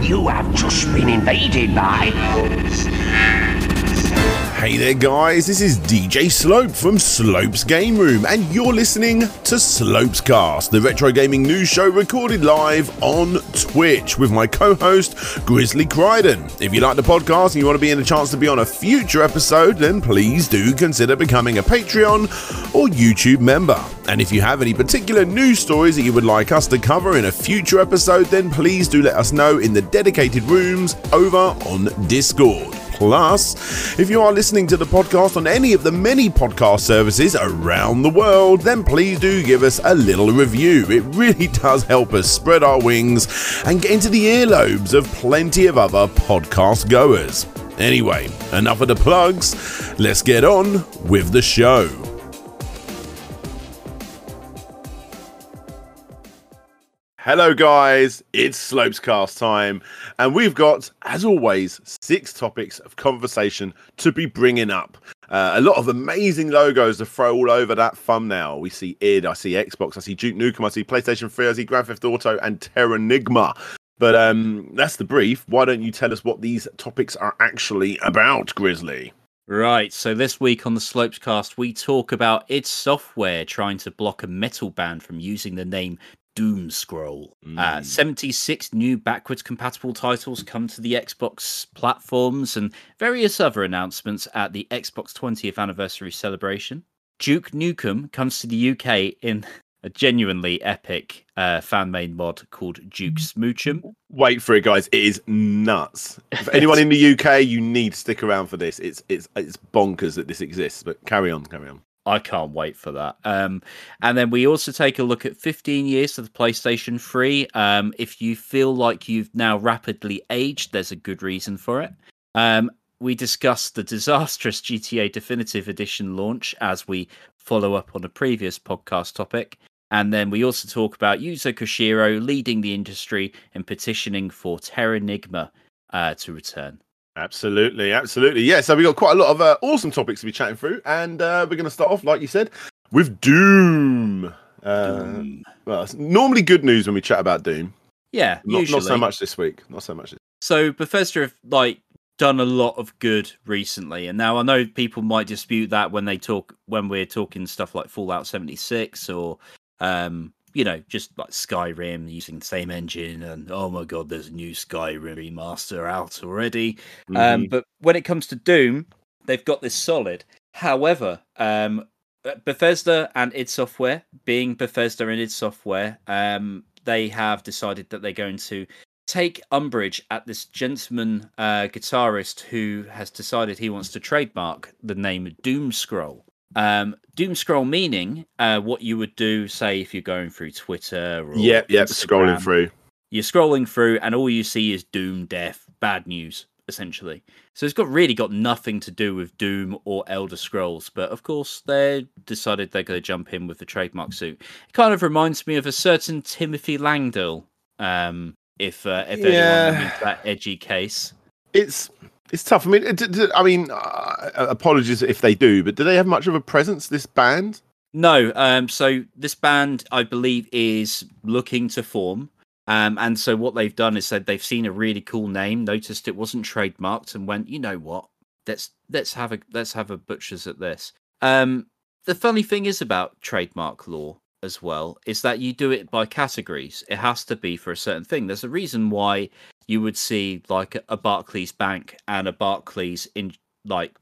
You have just been invaded by. Hey there, guys, this is DJ Slope from Slope's Game Room, and you're listening to Slope's Cast, the retro gaming news show recorded live on Twitch with my co host, Grizzly Crichton. If you like the podcast and you want to be in a chance to be on a future episode, then please do consider becoming a Patreon or YouTube member. And if you have any particular news stories that you would like us to cover in a future episode, then please do let us know in the dedicated rooms over on Discord. Plus, if you are listening to the podcast on any of the many podcast services around the world, then please do give us a little review. It really does help us spread our wings and get into the earlobes of plenty of other podcast goers. Anyway, enough of the plugs. Let's get on with the show. Hello, guys. It's Slopes Cast time, and we've got, as always, six topics of conversation to be bringing up. Uh, a lot of amazing logos to throw all over that thumbnail. We see id, I see Xbox, I see Duke Nukem, I see PlayStation 3, I see Grand Theft Auto, and Terranigma. But um, that's the brief. Why don't you tell us what these topics are actually about, Grizzly? Right, so this week on the Slopes Cast, we talk about id Software trying to block a metal band from using the name Doom Scroll. Uh, mm. Uh, 76 new backwards compatible titles come to the Xbox platforms and various other announcements at the Xbox 20th anniversary celebration. Duke Nukem comes to the UK in a genuinely epic uh, fan made mod called Duke Smoochum. Wait for it, guys! It is nuts. For anyone in the UK, you need to stick around for this. It's it's it's bonkers that this exists. But carry on, carry on. I can't wait for that. Um, and then we also take a look at 15 years of the PlayStation 3. Um, if you feel like you've now rapidly aged, there's a good reason for it. Um, we discuss the disastrous GTA Definitive Edition launch as we follow up on a previous podcast topic. And then we also talk about Yuzo Koshiro leading the industry in petitioning for Terranigma uh, to return. Absolutely, absolutely. Yeah, so we got quite a lot of uh, awesome topics to be chatting through, and uh, we're going to start off, like you said, with Doom. Uh, Doom. Well, it's normally good news when we chat about Doom. Yeah, not, not so much this week. Not so much. This- so Bethesda have like done a lot of good recently, and now I know people might dispute that when they talk when we're talking stuff like Fallout seventy six or um, you know, just like Skyrim using the same engine, and oh my god, there's a new Skyrim remaster out already. Um, mm-hmm. Um, but when it comes to Doom, they've got this solid. However, um, Bethesda and id Software, being Bethesda and id Software, um, they have decided that they're going to take umbrage at this gentleman uh, guitarist who has decided he wants to trademark the name Doom Scroll. Um, doom scroll meaning uh, what you would do, say, if you're going through Twitter or yep, yep, scrolling through. You're scrolling through, and all you see is doom, death, bad news, essentially. So it's got really got nothing to do with Doom or Elder Scrolls, but of course they decided they're going to jump in with the trademark suit. It kind of reminds me of a certain Timothy Langdell, um, if uh, if yeah. anyone that edgy case. It's it's tough. I mean, I mean, uh, apologies if they do, but do they have much of a presence? This band? No. Um. So this band, I believe, is looking to form. Um. And so what they've done is said they've seen a really cool name, noticed it wasn't trademarked, and went, you know what? Let's let's have a let's have a butchers at this. Um. The funny thing is about trademark law as well is that you do it by categories. It has to be for a certain thing. There's a reason why you would see like a Barclays Bank and a Barclays in like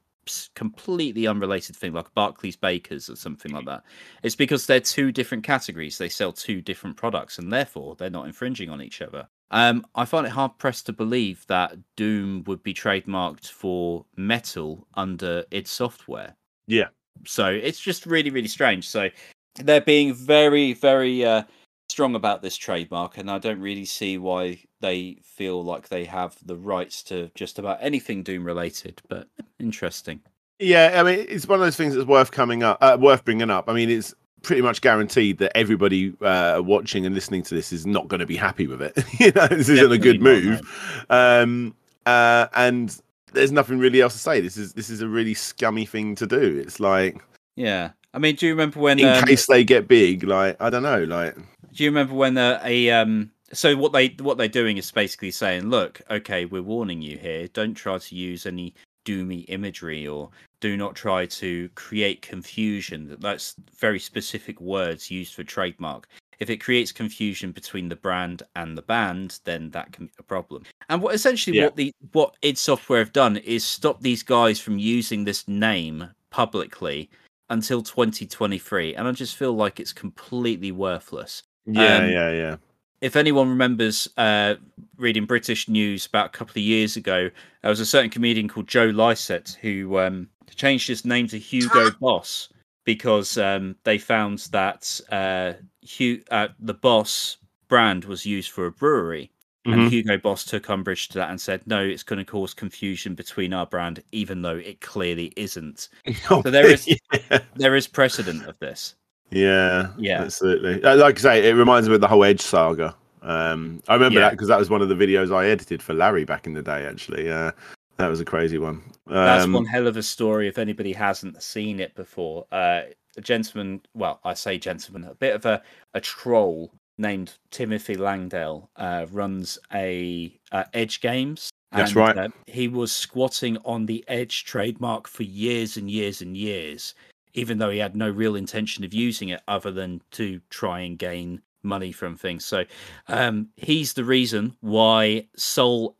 completely unrelated thing, like Barclays Bakers or something like that. It's because they're two different categories. They sell two different products, and therefore they're not infringing on each other. Um, I find it hard pressed to believe that Doom would be trademarked for metal under id Software. Yeah. So it's just really, really strange. So they're being very, very uh, strong about this trademark, and I don't really see why they feel like they have the rights to just about anything Doom related. But interesting. Yeah, I mean, it's one of those things that's worth coming up, uh, worth bringing up. I mean, it's pretty much guaranteed that everybody uh, watching and listening to this is not going to be happy with it. you know, this isn't a good move. Um, uh, and there's nothing really else to say. This is this is a really scummy thing to do. It's like, yeah. I mean, do you remember when? In um, case they get big, like I don't know, like. Do you remember when uh, a um so what they what they're doing is basically saying, look, okay, we're warning you here. Don't try to use any doomy imagery or do not try to create confusion. That's very specific words used for trademark. If it creates confusion between the brand and the band, then that can be a problem. And what essentially Yeah. what the what id Software have done is stop these guys from using this name publicly until 2023. And I just feel like it's completely worthless Yeah, Um, yeah, yeah. If anyone remembers uh, reading British news about a couple of years ago, there was a certain comedian called Joe Lycett who um, changed his name to Hugo Boss because um, they found that uh, Hu- uh, the Boss brand was used for a brewery. Mhm. And Hugo Boss took umbrage to that and said, "No, it's going to cause confusion between our brand, even though it clearly isn't." Oh, So there is- yeah. There is precedent of this. Yeah, Yeah. absolutely. Uh, Like I say, it reminds me of the whole Edge saga. Um, I remember Yeah. that because that was one of the videos I edited for Larry back in the day. Actually, uh, that was a crazy one. That's Um, one hell of a story. If anybody hasn't seen it before, uh, a gentleman, well, I say gentleman, a bit of a, a troll named Timothy Langdell uh, runs a uh, Edge Games. That's right. uh, he was squatting on the Edge trademark for years and years and years, even though he had no real intention of using it other than to try and gain money from things. So um, he's the reason why Soul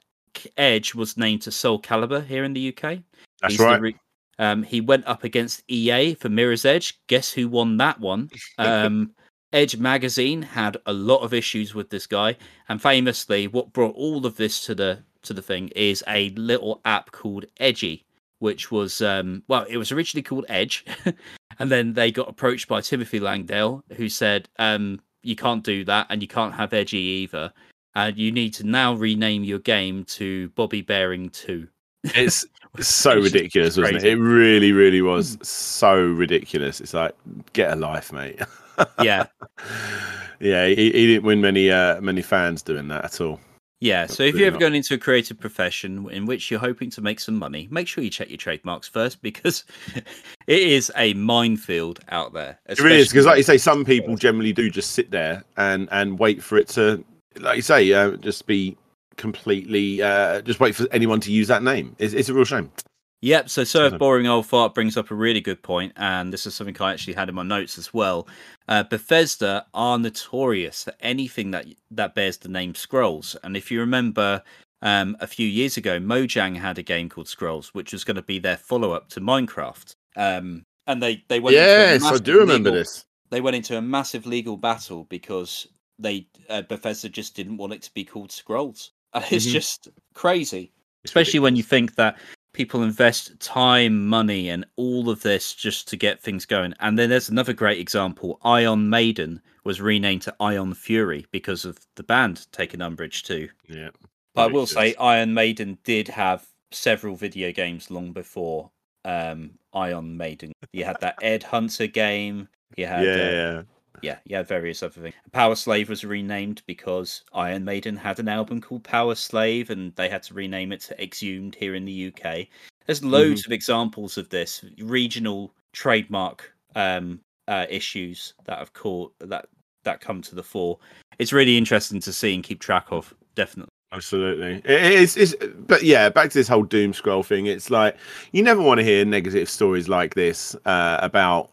Edge was named to Soul Calibur here in the UK. that's He's right. re- um, he went up against EA for Mirror's Edge. Guess who won that one? Um, Edge magazine had a lot of issues with this guy, and famously, what brought all of this to the to the thing is a little app called Edgy, which was um, well, it was originally called Edge, and then they got approached by Timothy Langdell, who said, um, "You can't do that, and you can't have Edgy either." And you need to now rename your game to Bobby Bearing 2. It's so ridiculous, wasn't it? It really, really was so ridiculous. It's like, get a life, mate. Yeah, yeah, he, he didn't win many uh, many fans doing that at all. Yeah, so if you're ever going into a creative profession in which you're hoping to make some money, make sure you check your trademarks first because it is a minefield out there. It really is because, like you say, some people generally do just sit there and and wait for it to, like you say, uh, just be completely, uh, just wait for anyone to use that name. It's, it's a real shame. Yep. So Serve. Boring Old Fart brings up a really good point, and this is something I actually had in my notes as well. Uh, Bethesda are notorious for anything that that bears the name Scrolls, and if you remember. Um, a few years ago, Mojang had a game called Scrolls, which was going to be their follow-up to Minecraft. Um, and they they went into yes, I do remember legal- this. they went into a massive legal battle because they uh, Bethesda just didn't want it to be called Scrolls. And it's Mhm. just crazy, especially when you think that people invest time, money, and all of this just to get things going. And then there's another great example: Ion Maiden was renamed to Ion Fury because of the band taking umbrage to. yeah. But I will say. Iron Maiden did have several video games long before um, Ion Maiden. You had that Ed Hunter game. You yeah, had uh, yeah, yeah, yeah, various other things. Power Slave was renamed because Iron Maiden had an album called Power Slave, and they had to rename it to Exhumed here in the UK. There's loads of examples of this regional trademark um, uh, issues that have caught that that come to the fore. It's really interesting to see and keep track of. Definitely. absolutely. It's, it's, but yeah, back to this whole doom scroll thing. It's like you never want to hear negative stories like this uh, about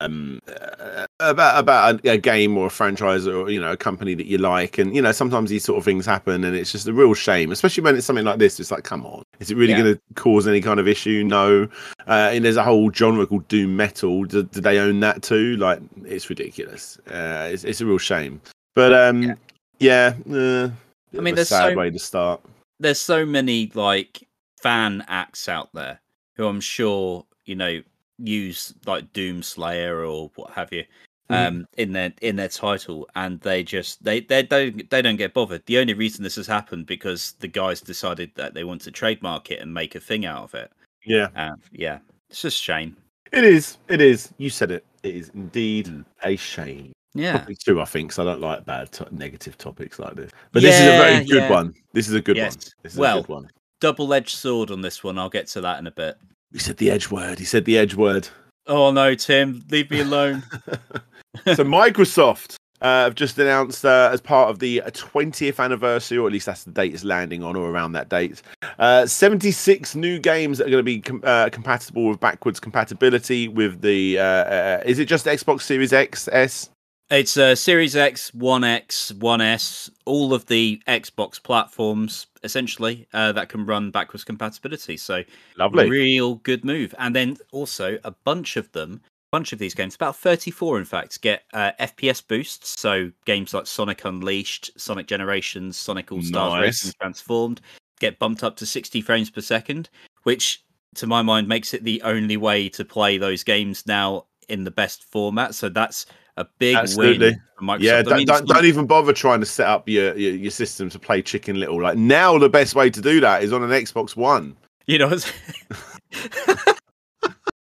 um uh, about about a, a game or a franchise or you know a company that you like. And you know sometimes these sort of things happen and it's just a real shame especially when it's something like this. It's like come on is it really Yeah. going to cause any kind of issue? No. Uh, and there's a whole genre called doom metal. Do, do they own that too? Like it's ridiculous. Uh, it's, it's a real shame. But um Yeah. yeah, uh, I mean, a there's sad so- way to start. there's so many like fan acts out there who I'm sure you know use like Doom Slayer or what have you Mhm. um in their in their title and they just they they don't they don't get bothered the only reason this has happened because the guys decided that they want to trademark it and make a thing out of it yeah uh, yeah it's just a shame it is it is you said it it is indeed Mm. a shame yeah Probably true, I think, 'cause I don't like bad, to- negative topics like this. But this is a very good yeah. one. This is a good Yes. one. This is Well- a good one. double-edged sword on this one i'll get to that in a bit He said the edge word. He said the edge word. oh no tim leave me alone so Microsoft uh, have just announced uh, as part of the 20th anniversary, or at least that's the date it's landing on, or around that date. Uh, 76 new games that are going to be com- uh, compatible with backwards compatibility with the. Uh, uh, is it just Xbox Series X, S? It's uh, Series X, One X, One S, all of the Xbox platforms essentially uh, that can run backwards compatibility. So Lovely. real good move. And then also a bunch of them, a bunch of these games, about thirty-four in fact, get uh, FPS boosts. So games like Sonic Unleashed, Sonic Generations, Sonic All Stars Nice. Racing Transformed get bumped up to sixty frames per second, which to my mind makes it the only way to play those games now in the best format. So that's a big Absolutely. win Yeah, don't, mean, don't, not- don't even bother trying to set up your, your your system to play Chicken Little. Like now, the best way to do that is on an Xbox One. you know,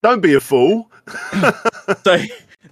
Don't be a fool. so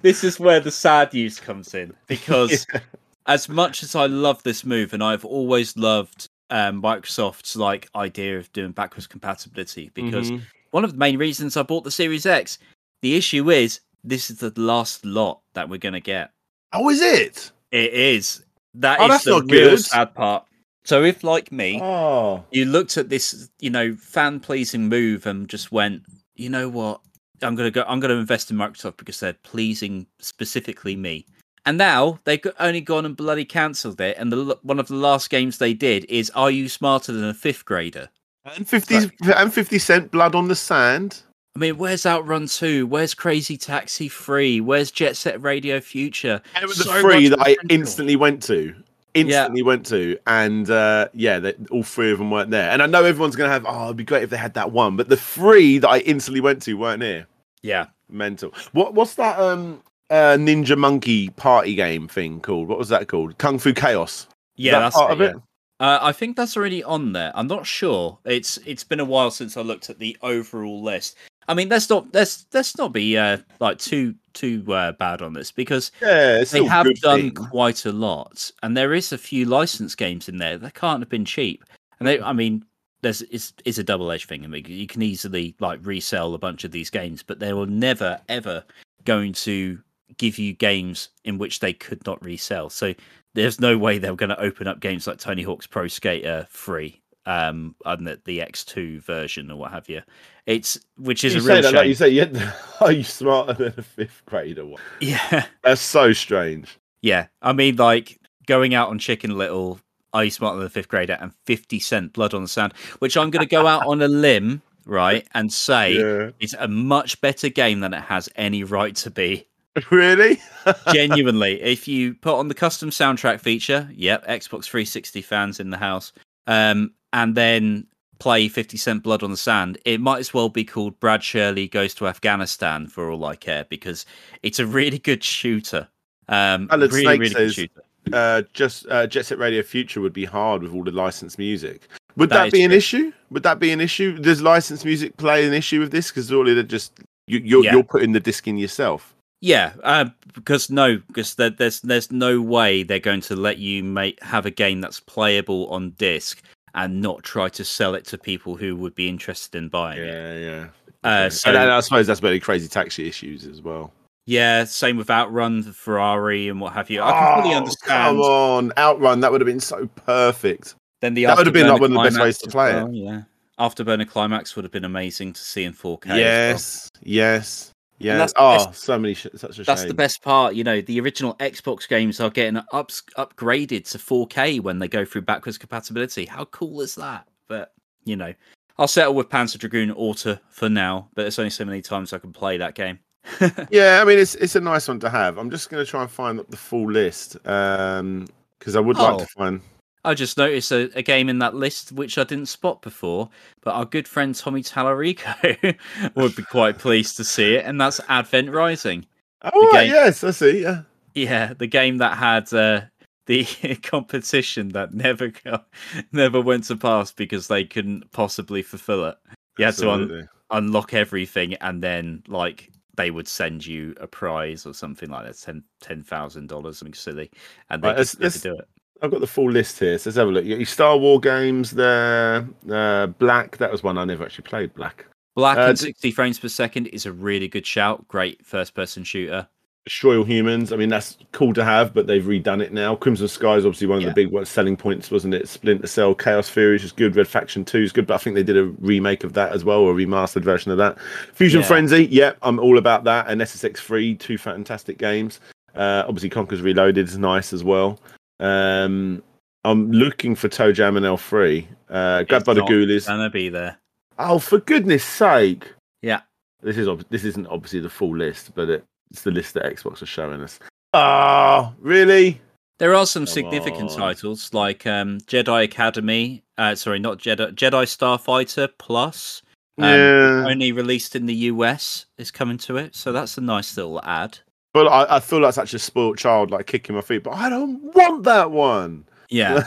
this is where the sad news comes in because as much as I love this move, and I've always loved um, Microsoft's like idea of doing backwards compatibility, because Mhm. one of the main reasons I bought the Series X, the issue is this is the last lot that we're gonna get. Oh, is it? It is. That Oh, is that's the real good. sad part. So if like me, Oh, you looked at this, you know, fan pleasing move and just went, you know what? I'm gonna go. I'm gonna invest in Microsoft because they're pleasing specifically me. And now they've only gone and bloody cancelled it. And the one of the last games they did is "Are you smarter than a fifth grader?" and fifty and fifty cent blood on the sand. I mean, where's Outrun Two? Where's Crazy Taxi Three? Where's Jet Set Radio Future? And it was the So three that I instantly went to. Instantly went to, and uh, yeah, they, all three of them weren't there. And I know everyone's gonna have, oh, it'd be great if they had that one, but the three that I instantly went to weren't here. Yeah, Mental. What what's that um uh Ninja Monkey party game thing called? What was that called? Kung Fu Chaos. Yeah, that that's part it, of yeah. it. Uh, I think that's already on there. I'm not sure. It's it's been a while since I looked at the overall list. I mean, let's not let's let's not be uh, like too too uh, bad on this because Yeah, they have done thing. quite a lot, and there is a few licensed games in there that can't have been cheap. And they, I mean, there's it's it's a double edged thing. I mean, you can easily like resell a bunch of these games, but they were never ever going to give you games in which they could not resell. So there's no way they're going to open up games like Tony Hawk's Pro Skater free um and the, the X2 version or what have you. It's which is you a real shame. like you say, yeah, are you smarter than a fifth grader? What? yeah. That's so strange. Yeah, I mean, like going out on Chicken Little, Are You Smarter Than a Fifth Grader, and 50 Cent Blood on the Sand, which I'm going to go out on a limb, right, and say Yeah. it's a much better game than it has any right to be. Really? Genuinely, if you put on the custom soundtrack feature, yep, Xbox 360 fans in the house, um, and then play 50 Cent Blood on the Sand, it might as well be called Brad Shirley Goes to Afghanistan for all I care because it's a really good shooter. Um, really, Snake really good says- shooter. uh, just uh, Jet Set Radio Future would be hard with all the licensed music. Would That that, be an issue? Would that be an issue? Does licensed music play an issue with this? Because all they're just you, you're Yeah. you're putting the disc in yourself. Yeah, uh, because no, because there, there's there's no way they're going to let you make have a game that's playable on disc and not try to sell it to people who would be interested in buying it. Yeah, yeah. Uh, so and I suppose that's where the crazy taxi issues as well. yeah, same with Outrun, the Ferrari, and what have you. I can fully Oh, understand. Come on, Outrun. That would have been so perfect. Then the That would have been, like, one of the best ways to play it. well, Yeah, Afterburner Climax would have been amazing to see in 4K. as well. yes, yes. that's- Oh, that's- so many. Sh- such a That's shame. the best part, you know. The original Xbox games are getting ups upgraded to 4K when they go through backwards compatibility. How cool is that? But you know, I'll settle with Panzer Dragoon Orta for now. But there's only so many times I can play that game. Yeah, I mean it's it's a nice one to have. I'm just going to try and find the full list um, because I would like Oh. to find. I just noticed a, a game in that list which I didn't spot before, but our good friend Tommy Tallarico would be quite pleased to see it, and that's Advent Rising. Oh, right, game- yes, I see. Yeah, Yeah, the game that had uh, the competition that never got, never went to pass because they couldn't possibly fulfill it. You had to un- absolutely. unlock everything, and then like they would send you a prize or something like that, ten ten thousand dollars, something silly, and they Right, to do it. I've got the full list here. So let's have a look. You Star War games there. Uh, Black. That was one I never actually played. Black. Black Uh, and 60 frames per second is a really good shout. Great first person shooter. Destroy All Humans. I mean, that's cool to have, but they've redone it now. Crimson Sky is obviously one of Yeah. the big selling points, wasn't it? Splinter Cell, Chaos Theory is good. Red Faction 2 is good, but I think they did a remake of that as well, or a remastered version of that. Fusion Yeah. Frenzy, yeah, I'm all about that. And SSX 3, two fantastic games. Uh, obviously, Conker's Reloaded is nice as well. Um, I'm looking for Toe Jam and Earl 3. Uh, Grabbed It's by the not Ghoulies. gonna be there. Oh, for goodness sake! Yeah. This is ob- this isn't obviously the full list, but it, it's the list that Xbox are showing us. Oh, really? There are some Come significant on. titles like um, Jedi Academy. Uh, sorry, not Jedi. Jedi Starfighter Plus. Um, yeah, Only released in the US is coming to it, so that's a nice little ad. But I, I feel like such a spoiled child, like kicking my feet. But I don't want that one. Yeah,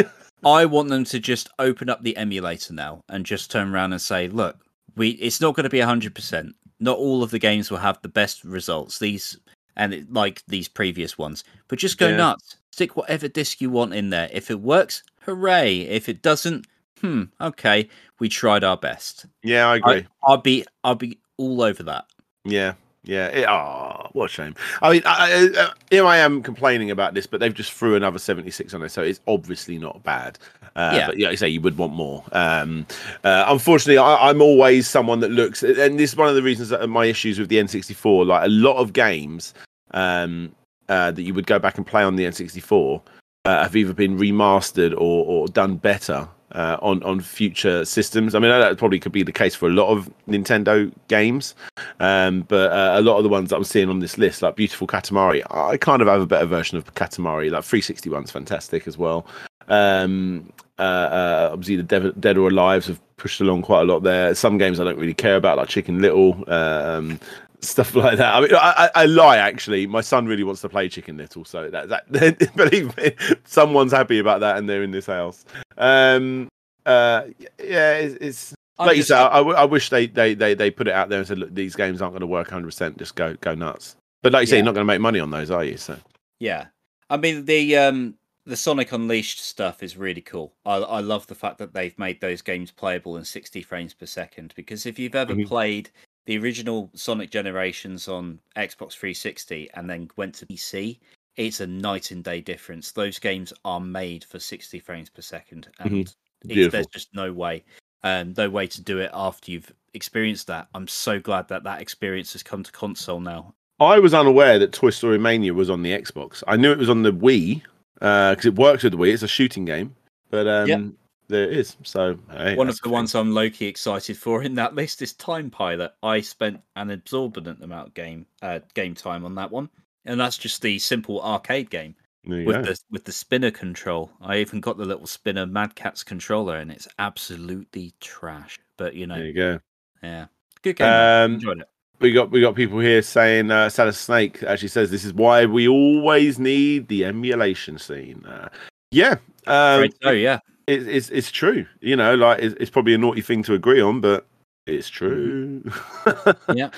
I want them to just open up the emulator now and just turn around and say, "Look, we it's not going to be hundred percent. Not all of the games will have the best results. These and it, like these previous ones, but just go Yeah. nuts. Stick whatever disc you want in there. If it works, hooray! If it doesn't, hmm, okay, we tried our best. yeah, I agree. I, I'll be I'll be all over that. Yeah, yeah. It, oh, what a shame. I mean, I, I, uh, here I am complaining about this, but they've just threw another 76 on it, so it's obviously not bad. Uh, Yeah. But yeah, like I say you would want more. Um, uh, unfortunately, I, I'm always someone that looks, and this is one of the reasons that my issues with the N64. Like a lot of games um, uh, that you would go back and play on the N64 uh, have either been remastered or, or done better uh, on on future systems. I mean, that probably could be the case for a lot of Nintendo games, um, but uh, a lot of the ones that I'm seeing on this list, like Beautiful Katamari, I kind of have a better version of Katamari. Like 361's fantastic as well. Um, uh, uh, obviously, the Dead, Dead or Alive have pushed along quite a lot there. Some games I don't really care about, like Chicken Little. Um, stuff like that. I mean, I, I, I lie actually. My son really wants to play Chicken Little, so that that believe me, someone's happy about that, and they're in this house. Um, uh, yeah, it's, it's like you just- say. I, I wish they, they they they put it out there and said, look, these games aren't going to work 100. percent Just go go nuts. But like you say, you're not going to make money on those, are you? So Yeah, I mean the um the Sonic Unleashed stuff is really cool. I I love the fact that they've made those games playable in 60 frames per second because if you've ever Mhm. played the original Sonic generations on Xbox 360 and then went to PC, it's a night and day difference. Those games are made for 60 frames per second, and Mhm. it's, there's just no way, um, no way to do it after you've experienced that. I'm so glad that that experience has come to console now. I was unaware that Toy Story Mania was on the Xbox. I knew it was on the Wii because it works with the Wii. It's a shooting game, but um, Yep. There it is. So hey, One of the ones I'm low-key excited for in that list is Time Pilot. I spent an exorbitant amount of game uh, game time on that one, and that's just the simple arcade game with go. the with the spinner control. I even got the little spinner Mad Catz controller, and it's absolutely trash. But you know, There you go. yeah, good game. Um, Enjoyed it. we got we got people here saying uh Saddle Snake actually says this is why we always need the emulation scene. Uh, yeah, um, oh yeah, it, it's it's true. You know, like it's, it's probably a naughty thing to agree on, but it's true. Yeah.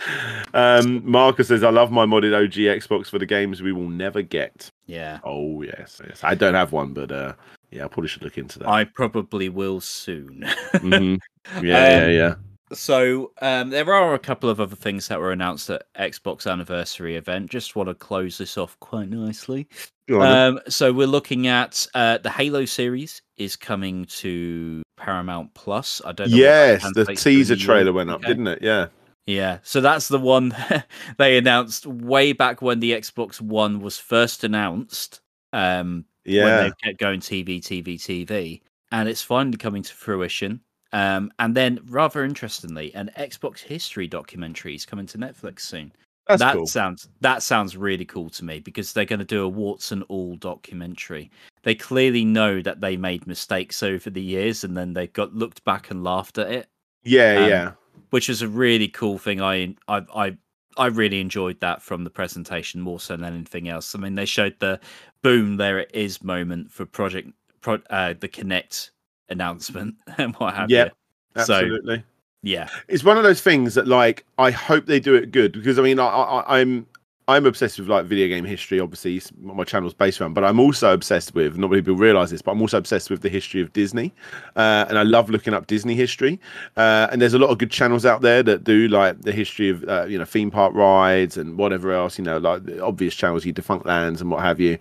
Um, Marcus says, "I love my modded OG Xbox for the games we will never get." yeah. Oh yes, yes. I don't have one, but uh, yeah, I probably should look into that. I probably will soon. Mhm. Yeah, yeah, Um, yeah. So um, there are a couple of other things that were announced at Xbox anniversary event. Just want to close this off quite nicely. Go on then. Um, so we're looking at uh, the Halo series is coming to Paramount Plus. I don't know. yes, the translates to in teaser trailer went up, Okay. didn't it? Yeah. Yeah, so that's the one they announced way back when the Xbox One was first announced. Um, when they kept going TV, TV, TV, and it's finally coming to fruition. Um, and then, rather interestingly, an Xbox history documentary is coming to Netflix soon. That's that cool. sounds that sounds really cool to me because they're going to do a warts and all documentary. They clearly know that they made mistakes over the years, and then they got looked back and laughed at it, Yeah, um, yeah. which is a really cool thing. I I I I really enjoyed that from the presentation more so than anything else. I mean, they showed the boom, there it is moment for project pro, uh, the Kinect announcement and what have Yep, you. So Absolutely. yeah, it's one of those things that like I hope they do it good because I mean I, I I'm I'm obsessed with like video game history. Obviously, my channel's based around, but I'm also obsessed with. Not many people realize this, but I'm also obsessed with the history of Disney, uh, and I love looking up Disney history. Uh, and there's a lot of good channels out there that do like the history of uh, you know theme park rides and whatever else. You know, like the obvious channels, you Defunct Lands and what have you.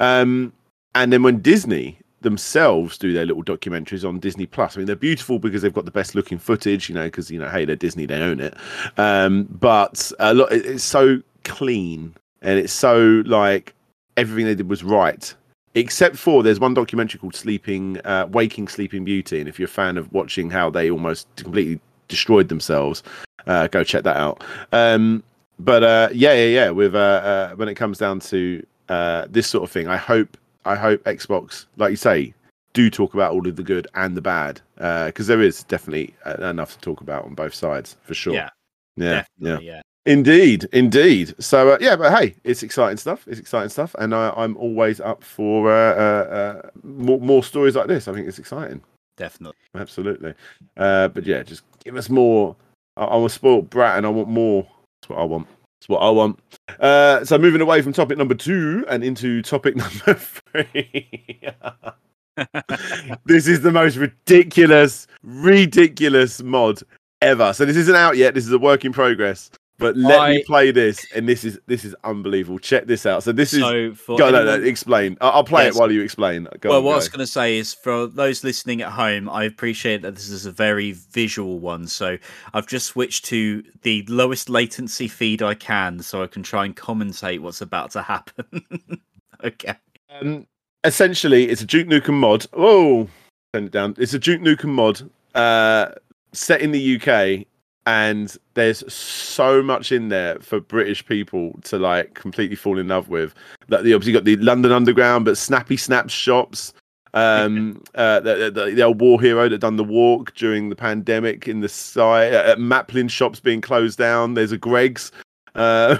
Um, and then when Disney themselves do their little documentaries on Disney Plus. I mean, they're beautiful because they've got the best looking footage, you know, because you know, hey, they're Disney, they own it. Um, but a lot, it's so clean and it's so like everything they did was right. Except for there's one documentary called Sleeping, uh, Waking Sleeping Beauty, and if you're a fan of watching how they almost completely destroyed themselves, uh, go check that out. Um, but uh, yeah, yeah, yeah. With uh, uh, when it comes down to uh, this sort of thing, I hope I hope Xbox, like you say, do talk about all of the good and the bad, because there is definitely uh, enough to talk about on both sides for sure. Yeah, yeah, yeah. yeah. Indeed, indeed. So uh, yeah, but hey, it's exciting stuff. It's exciting stuff, and I, I'm always up for uh, uh, uh, more, more stories like this. I think it's exciting. Definitely. Absolutely. Uh, but yeah, just give us more. I, I'm a spoiled brat, and I want more. That's what I want. That's what I want. Uh, so moving away from topic number two and into topic number three. this is the most ridiculous, ridiculous mod ever. So this isn't out yet. This is a work in progress. But let me play this, and this is this is unbelievable. Check this out. So this is so for go no, no, explain. I- I'll play Yes. it while you explain. Go well, on, what I was going to say is for those listening at home, I appreciate that this is a very visual one. So I've just switched to the lowest latency feed I can so I can try and commentate what's about to happen. okay. Um, essentially, it's a Duke Nukem mod. Oh, turn it down. It's a Duke Nukem mod uh, set in the UK, and there's so much in there for British people to like completely fall in love with. Like, the obviously got the London Underground, but Snappy Snaps shops. Um, uh, the, the, the old war hero that done the walk during the pandemic in the side. Uh, Maplin shops being closed down. There's a Greggs. Uh,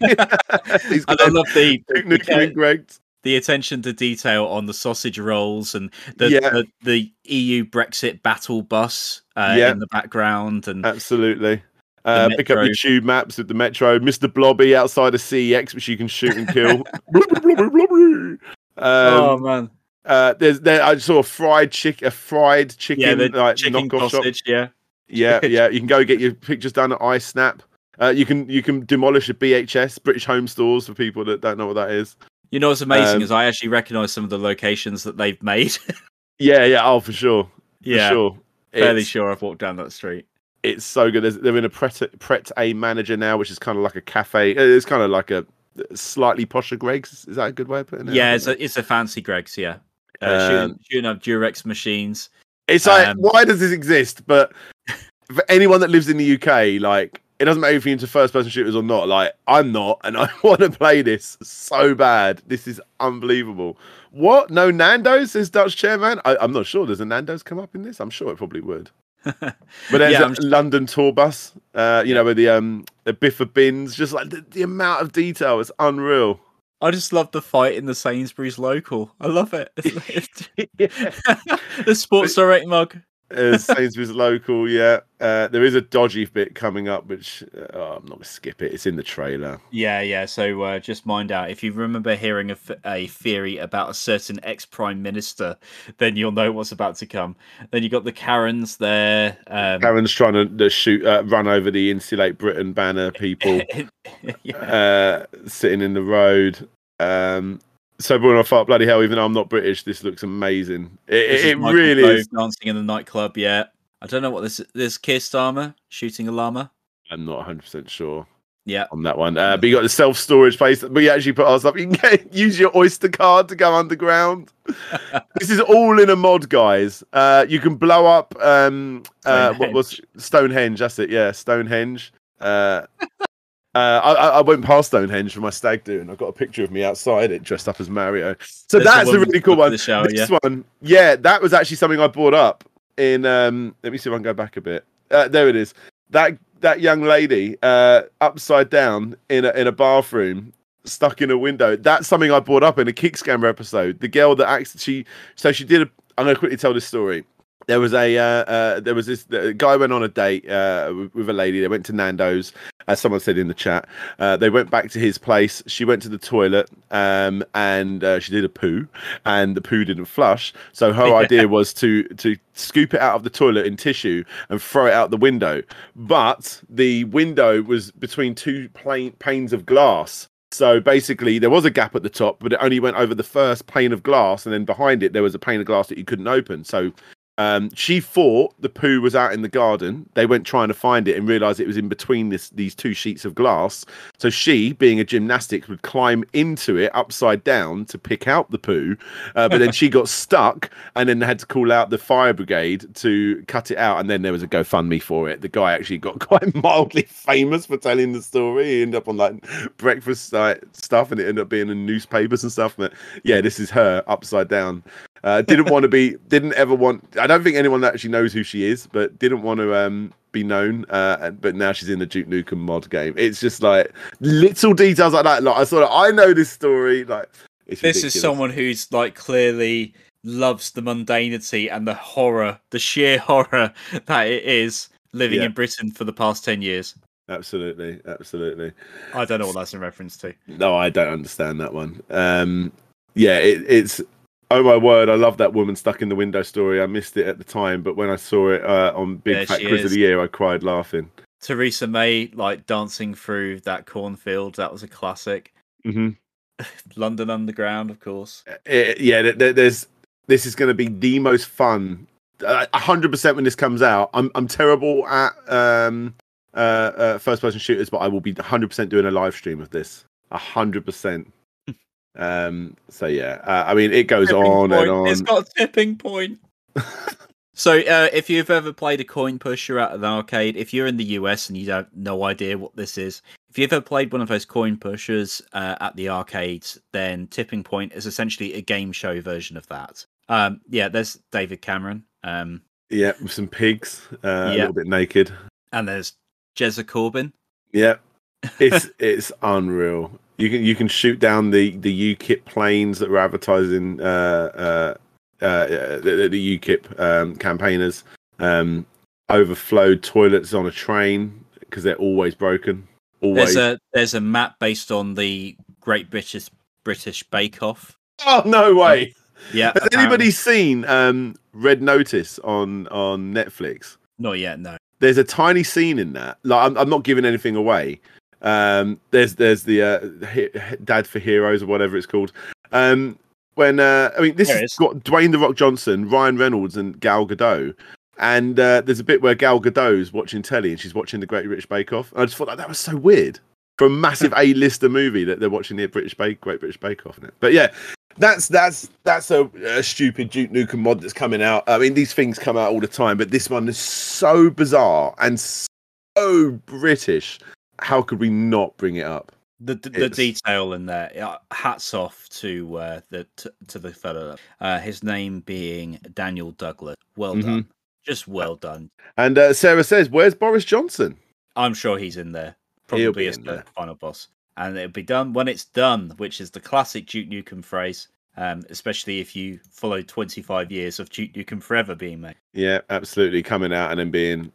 he's And got I love the, Nukem Greggs. the attention to detail on the sausage rolls and the Yeah. the, the EU Brexit battle bus uh, Yeah. in the background and Absolutely. Uh, pick up your tube maps with the Metro. Mr. Blobby outside of CEX, which you can shoot and kill. blobby, blobby, blobby. oh Um, man, uh, there's there. I saw a fried chick, a fried chicken, yeah, like chicken knockoff shop. sausage, yeah. Yeah, yeah. You can go get your pictures done at iSnap. Uh, you can you can demolish a BHS, British Home Stores, for people that don't know what that is. You know what's amazing Um, is I actually recognise some of the locations that they've made. Yeah, yeah. Oh, for sure. For yeah, sure. Fairly It's- sure I've walked down that street. it's so good. There's, they're in a Pret, Pret A Manger now, which is kind of like a cafe. uh, It's kind of like a slightly posher Greggs. Is that a good way of putting it? Yeah, it's a it's a fancy Greggs. Yeah, uh, Um, shooting, shooting up Durex machines. It's like, um, why does this exist? But for anyone that lives in the UK, like, it doesn't matter if you're into first person shooters or not. Like, I'm not, and I want to play this so bad. This is unbelievable. What? No Nando's, says Dutch Chairman? I, I'm not sure. Does a Nando's come up in this? I'm sure it probably would. But there's Yeah, a London tour bus, uh, you know, with the um the Biffa bins, just like the, the amount of detail it's unreal. I just love the fight in the Sainsbury's local. I love it. the Sports Direct mug. Uh, Sainsbury's local, yeah. Uh, there is a dodgy bit coming up, which uh, oh, I'm not gonna skip it. It's in the trailer. Yeah, yeah. So uh, just mind out if you remember hearing a, f- a theory about a certain ex prime minister, then you'll know what's about to come. Then you got the Karens there. Um, Karen's trying to shoot, uh, run over the Insulate Britain banner people yeah. uh, sitting in the road. Um, so, when I thought, bloody hell, even though I'm not British, this looks amazing. It, it, is really is. dancing in the nightclub. Yeah, I don't know what this. This Keir Starmer shooting a llama. I'm not 100 percent sure. Yeah, on that one. Uh, but you got the self storage place. But you actually put our stuff. You can get, use your Oyster card to go underground. this is all in a mod, guys. Uh, you can blow up. Um, uh, what was Stonehenge? That's it. Yeah, Stonehenge. Uh, uh, I, I went past Stonehenge for my stag do, and I've got a picture of me outside it, dressed up as Mario. So There's that's a really cool one. the shower, this one, yeah, that was actually something I brought up in. Um, let me see if I can go back a bit. Uh, there it is. That that young lady uh, upside down in a, in a bathroom, stuck in a window. That's something I brought up in a Kick Scammer episode. The girl that acts, she so she did. A, I'm going to quickly tell this story. There was a uh, uh, there was this guy went on a date uh, with, with a lady. They went to Nando's, as someone said in the chat. Uh, they went back to his place. She went to the toilet, um, and uh, she did a poo, and the poo didn't flush. So her idea was to to scoop it out of the toilet in tissue and throw it out the window. But the window was between two plain panes of glass. So basically, there was a gap at the top, but it only went over the first pane of glass, and then behind it there was a pane of glass that you couldn't open. So um, she thought the poo was out in the garden. They went trying to find it and realized it was in between this, these two sheets of glass. So she, being a gymnastics, would climb into it upside down to pick out the poo. Uh, but then she got stuck and then had to call out the fire brigade to cut it out. And then there was a GoFundMe for it. The guy actually got quite mildly famous for telling the story. He ended up on like breakfast like, stuff and it ended up being in newspapers and stuff. But yeah, this is her upside down uh, didn't want to be, didn't ever want. I don't think anyone actually knows who she is, but didn't want to um, be known. Uh, but now she's in the Duke Nukem mod game. It's just like little details like that. Like I sort of, I know this story. Like this ridiculous. is someone who's like clearly loves the mundanity and the horror, the sheer horror that it is living yeah. in Britain for the past ten years. Absolutely, absolutely. I don't know what that's in reference to. No, I don't understand that one. Um, yeah, it, it's Oh my word! I love that woman stuck in the window story. I missed it at the time, but when I saw it uh, on Big there Fat Quiz is. of the Year, I cried laughing. Theresa May like dancing through that cornfield. That was a classic. Mm-hmm. London Underground, of course. It, uh, yeah, there's this is going to be the most fun. hundred percent when this comes out. I'm I'm terrible at um, uh, uh, first person shooters, but I will be hundred percent doing a live stream of this. hundred percent. Um, so yeah, uh, I mean, it goes tipping on point. and on. It's got a tipping point. so, uh, if you've ever played a coin pusher at an arcade, if you're in the US and you have no idea what this is, if you've ever played one of those coin pushers uh, at the arcades, then Tipping Point is essentially a game show version of that. Um, yeah, there's David Cameron. Um, yeah, with some pigs, uh, a little bit naked, and there's Jezza Corbyn. Yeah, it's it's unreal. You can you can shoot down the the UKIP planes that were advertising uh, uh, uh, the, the UKIP um, campaigners. Um, overflowed toilets on a train because they're always broken. Always. There's a there's a map based on the Great British British Bake Off. Oh no way! Yeah. Has apparently. anybody seen um, Red Notice on on Netflix? Not yet. No. There's a tiny scene in that. Like I'm, I'm not giving anything away, um, there's there's the uh, Dad for Heroes or whatever it's called. Um, when uh, I mean this has got Dwayne the Rock Johnson, Ryan Reynolds, and Gal Gadot. And uh, there's a bit where Gal Gadot's watching telly and she's watching the Great British Bake Off. And I just thought like, that was so weird for a massive A-lister movie that they're watching the British Bake Great British Bake Off in it. But yeah, that's that's that's a, a, stupid Duke Nukem mod that's coming out. I mean, these things come out all the time, but this one is so bizarre and so British how could we not bring it up? The the, the detail in there. Hats off to uh, the to, to the fellow. Uh, his name being Daniel Douglas. Well mm-hmm. done. Just well done. And uh, Sarah says, "Where's Boris Johnson?" I'm sure he's in there. Probably as the there. final boss. And it'll be done when it's done, which is the classic Duke Nukem phrase um, especially if you follow 25 years of Duke Nukem Forever being made. Yeah, absolutely. Coming out and then being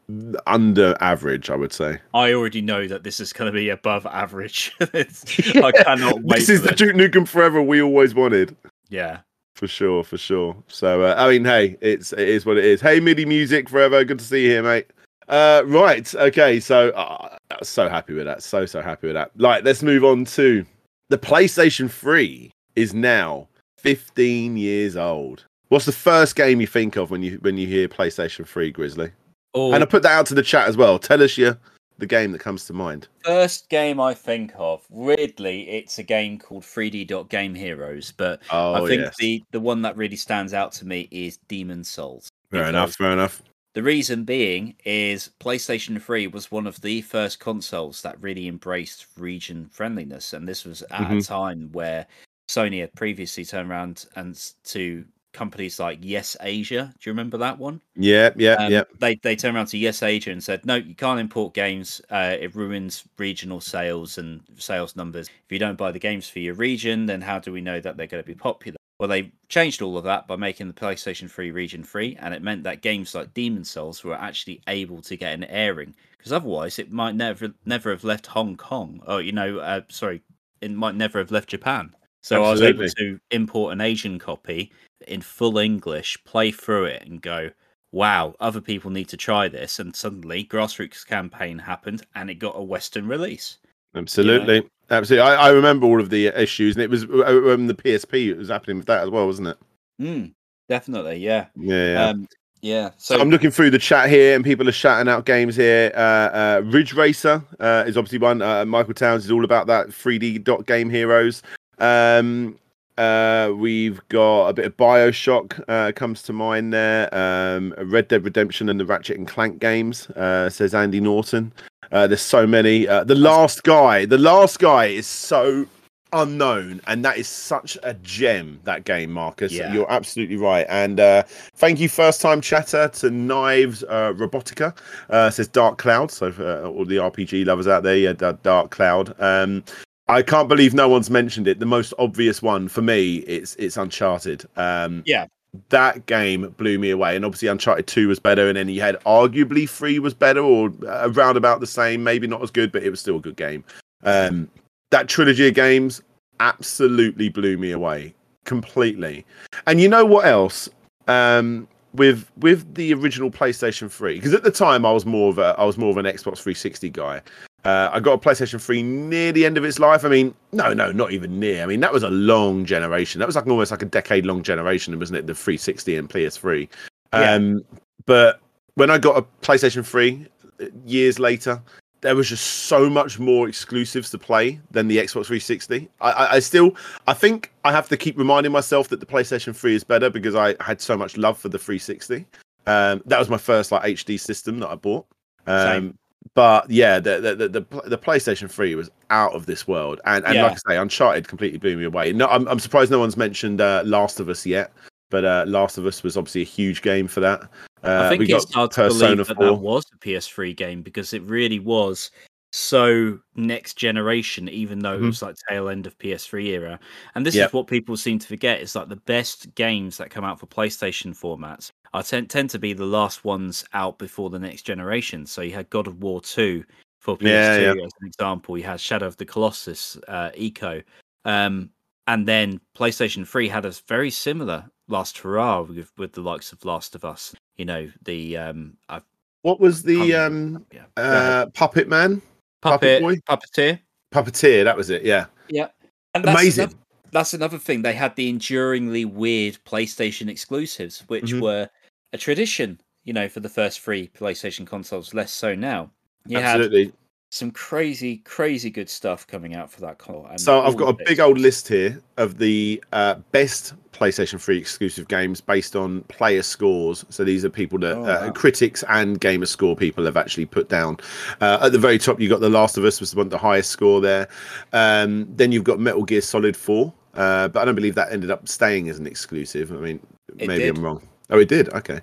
under average, I would say. I already know that this is going to be above average. I cannot wait. This is the Duke Nukem Forever we always wanted. Yeah. For sure, for sure. So, uh, I mean, hey, it's it is what it is. Hey, MIDI Music Forever. Good to see you here, mate. Uh, right. Okay. So, uh, so happy with that. So, so happy with that. Like, let's move on to the PlayStation 3 is now 15 years old. What's the first game you think of when you when you hear PlayStation 3 Grizzly? Oh. And I put that out to the chat as well. Tell us your the game that comes to mind. First game I think of, weirdly, it's a game called 3D Game Heroes, but oh, I think yes. the the one that really stands out to me is Demon Souls. Fair enough, fair enough. The reason being is PlayStation 3 was one of the first consoles that really embraced region friendliness, and this was at mm-hmm. a time where Sony had previously turned around and to companies like Yes Asia. Do you remember that one? Yeah, yeah, um, yeah. They they turned around to Yes Asia and said, no, you can't import games. Uh, it ruins regional sales and sales numbers. If you don't buy the games for your region, then how do we know that they're going to be popular? Well, they changed all of that by making the PlayStation 3 region free, and it meant that games like Demon Souls were actually able to get an airing. Because otherwise, it might never never have left Hong Kong, or you know, uh, sorry, it might never have left Japan. So I was able to import an Asian copy in full English, play through it, and go, "Wow, other people need to try this." And suddenly, grassroots campaign happened, and it got a Western release. Absolutely, absolutely. I, I remember all of the issues, and it was uh, um, the PSP. It was happening with that as well, wasn't it? Mm, definitely, yeah, Yeah. yeah. um, yeah. So So I'm looking through the chat here, and people are shouting out games here. Uh, uh, Ridge Racer uh, is obviously one. Uh, Michael Towns is all about that 3D dot game heroes. Um, uh, we've got a bit of Bioshock uh, comes to mind there. Um, Red Dead Redemption and the Ratchet and Clank games uh, says Andy Norton. Uh, there's so many. Uh, the Last Guy. The Last Guy is so unknown, and that is such a gem. That game, Marcus. Yeah. You're absolutely right. And uh, thank you, first time chatter to Knives uh, Robotica. Uh, says Dark Cloud. So for uh, all the RPG lovers out there, yeah, Dark Cloud. Um, I can't believe no one's mentioned it. The most obvious one for me, it's it's Uncharted. Um, Yeah. that game blew me away. And obviously, Uncharted Two was better, and then you had arguably Three was better, or uh, around about the same. Maybe not as good, but it was still a good game. Um, that trilogy of games absolutely blew me away completely. And you know what else? Um, with with the original PlayStation 3, because at the time I was more of a I was more of an Xbox 360 guy. Uh, I got a PlayStation 3 near the end of its life. I mean, no, no, not even near. I mean, that was a long generation. That was like almost like a decade long generation, wasn't it? The 360 and PS3. Yeah. Um, but when I got a PlayStation 3 uh, years later, there was just so much more exclusives to play than the Xbox 360. I, I, I still, I think I have to keep reminding myself that the PlayStation 3 is better because I had so much love for the 360. Um, that was my first like HD system that I bought. Um, Same. But yeah, the, the the the the PlayStation 3 was out of this world, and and Yeah. like I say, Uncharted completely blew me away. No, I'm I'm surprised no one's mentioned uh, Last of Us yet, but uh, Last of Us was obviously a huge game for that. Uh, I think it's hard to believe that 4. that was a PS3 game because it really was so next generation, even though Mhm. it was like tail end of PS3 era. And this Yep. is what people seem to forget: is like the best games that come out for PlayStation formats are tend tend to be the last ones out before the next generation. So you had God of War two for PS2 Yeah, as an example. You had Shadow of the Colossus, uh, Ico, um, and then PlayStation 3 had a very similar last hurrah with, with the likes of Last of Us. You know, the um, I What was the um yeah, uh Puppet Man? Puppet, Boy? Puppeteer. Puppeteer, that was it, yeah. Yeah, and that's Amazing. Another, that's another thing. They had the enduringly weird PlayStation exclusives, which Mhm. were a tradition. You know, for the first three PlayStation consoles. Less so now. You had Absolutely. some crazy, crazy good stuff coming out for that console. So I've got a big old list here of the uh, best PlayStation 3 exclusive games based on player scores. So these are people that Oh, uh, wow. critics and gamer score people have actually put down. Uh, at the very top, you've got The Last of Us was the one the highest score there. Um, then you've got Metal Gear Solid 4, uh, but I don't believe that ended up staying as an exclusive. I mean, It maybe did. I'm wrong. Oh, it did. Okay.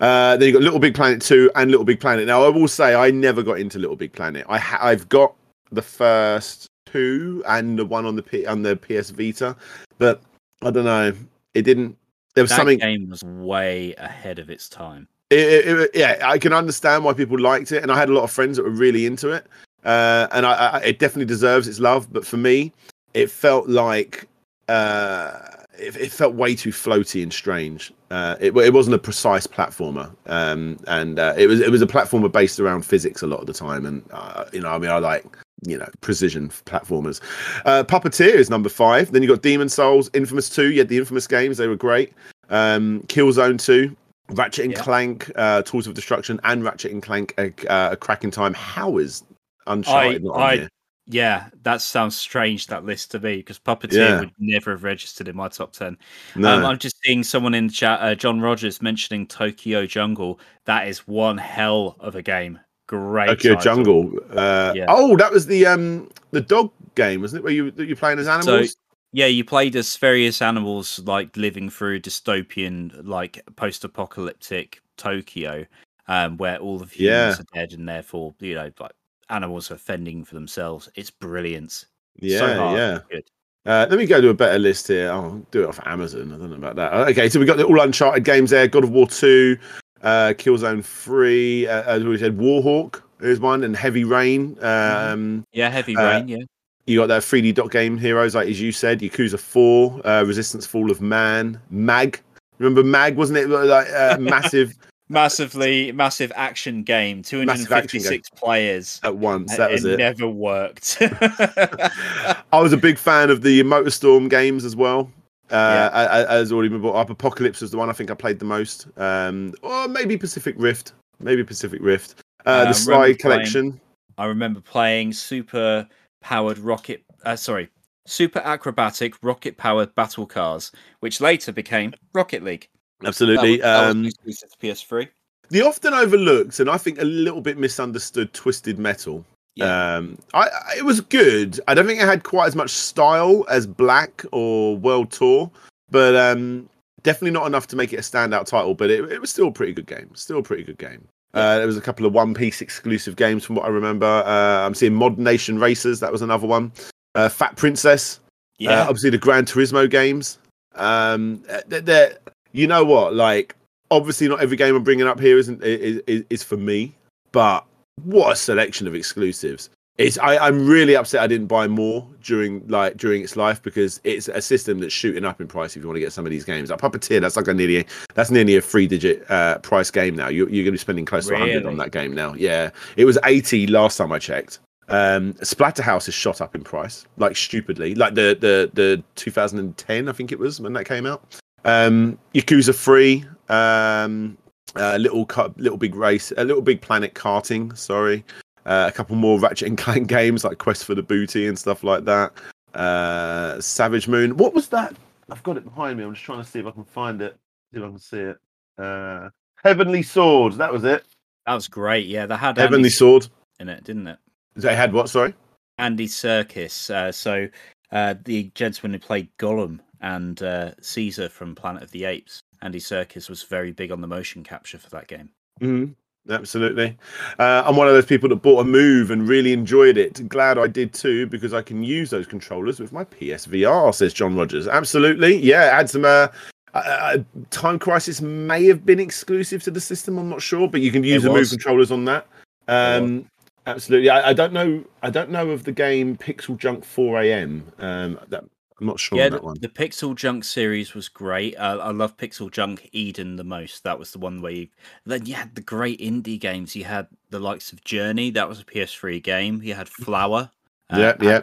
Uh, then you got Little Big Planet 2 and Little Big Planet. Now, I will say I never got into Little Big Planet. I ha- I've got the first two and the one on the P- on the PS Vita, but I don't know. It didn't. There was That something. game was way ahead of its time. It, it- it- yeah, I can understand why people liked it, and I had a lot of friends that were really into it, uh, and I, I, it definitely deserves its love. But for me, it felt like uh, it, it felt way too floaty and strange. Uh, it, it wasn't a precise platformer, um, and uh, it was it was a platformer based around physics a lot of the time. And uh, you know, I mean, I like you know precision platformers. Uh, Puppeteer is number five. Then you got Demon Souls, Infamous Two. You had the Infamous games; they were great. Um, Killzone Two. Ratchet and Yeah. Clank, uh, Tools of Destruction, and Ratchet and Clank, uh, uh, A Crack in Time. How is Uncharted not on I- here? Yeah, that sounds strange. That list to me because Puppeteer Yeah. would never have registered in my top ten. No, Um, I'm just seeing someone in the chat, uh, John Rogers, mentioning Tokyo Jungle. That is one hell of a game. Great. Tokyo title. Jungle. Uh, Yeah. Oh, that was the um the dog game, wasn't it? Where you you're playing as animals? Yeah, you played as various animals, like living through dystopian, like post-apocalyptic Tokyo, um, where all the humans Yeah. are dead, and therefore, you know, like animals are fending for themselves. It's brilliant. yeah, so hard, yeah. Good. Uh, let me go to a better list here. I'll do it off Amazon. I don't know about that. Okay, so we got the all Uncharted games there. God of War Two, uh, Killzone Three, uh, as we said, Warhawk is one, and Heavy Rain. Um, Yeah, Heavy Uh, Rain. Yeah, You got that 3D dot game heroes, like as you said, Yakuza Four, uh, Resistance Fall of Man, Mag. Remember Mag? Wasn't it like uh, massive massively massive action game. Two hundred and action fifty six players. at once? That was it, it. never worked. I was a big fan of the Motorstorm games as well. Uh, a- as already been brought up, Apocalypse was the one I think I played the most. Um, or maybe Pacific Rift, maybe Pacific Rift. Uh, Uh, the Sly remember playing- Collection. I remember playing super powered rocket. Uh, sorry, super acrobatic rocket powered battle cars, which later became Rocket League. Absolutely. That was, that um, was exclusive to PS3. the often overlooked and I think a little bit misunderstood Twisted Metal. Yeah. Um, I, I it was good. I don't think it had quite as much style as Black or World Tour, but um, definitely not enough to make it a standout title. But it, it was still a pretty good game. Still a pretty good game. Uh, there was a couple of One Piece exclusive games from what I remember. Uh, I'm seeing Mod Nation Racers. That was another one. Uh, Fat Princess. yeah. Uh, obviously, the Gran Turismo games. Um, they're, they're, you know what? Like, obviously, not every game I'm bringing up here isn't is, is, is for me, but what a selection of exclusives! It's I, I'm really upset I didn't buy more during like during its life because it's a system that's shooting up in price if you want to get some of these games. Like Puppeteer, that's like a nearly that's nearly a three digit uh, price game now. You're, you're going to be spending close to 100 on that game now. Yeah, it was 80 last time I checked. Um, Splatterhouse has shot up in price, like stupidly, like the the the 2010, I think it was when that came out. Um, Yakuza Free, um, uh, little little big race, a little big planet karting. Sorry, uh, a couple more Ratchet and Clank games like Quest for the Booty and stuff like that. Uh, Savage Moon. What was that? I've got it behind me. I'm just trying to see if I can find it. See if I can see it. Uh, Heavenly Sword. That was it. that was great. Yeah, they had Heavenly Andy Sword. in it, didn't it? They had what? Sorry. Andy Serkis. Uh, so uh, the gentleman who played Gollum and uh, Caesar from Planet of the Apes. Andy Serkis was very big on the motion capture for that game. Mm, absolutely. Uh, I'm one of those people that bought a move and really enjoyed it. Glad I did too because I can use those controllers with my PSVR, says John Rogers. Absolutely. Yeah, add some. Uh, uh, Time Crisis may have been exclusive to the system. I'm not sure, but you can use It the move controllers on that. Um, absolutely. I, I don't know. I don't know of the game Pixel Junk 4 AM. Um, that I'm not sure yeah, on that the, one. the Pixel Junk series was great. Uh, I love Pixel Junk Eden the most. That was the one where you then you had the great indie games. You had the likes of Journey. That was a PS3 game. You had Flower. uh, yeah, Ab- yeah.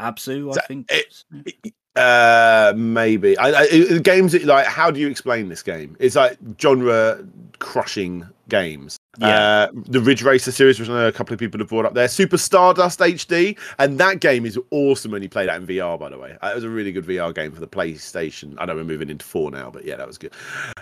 Abzu, I think. it- Uh, maybe. I, I games that like. How do you explain this game? It's like genre crushing games. Yeah. Uh, the Ridge Racer series, which I know a couple of people have brought up there. Super Stardust HD, and that game is awesome when you play that in VR. By the way, Uh, it was a really good VR game for the PlayStation. I know we're moving into four now, but yeah, that was good.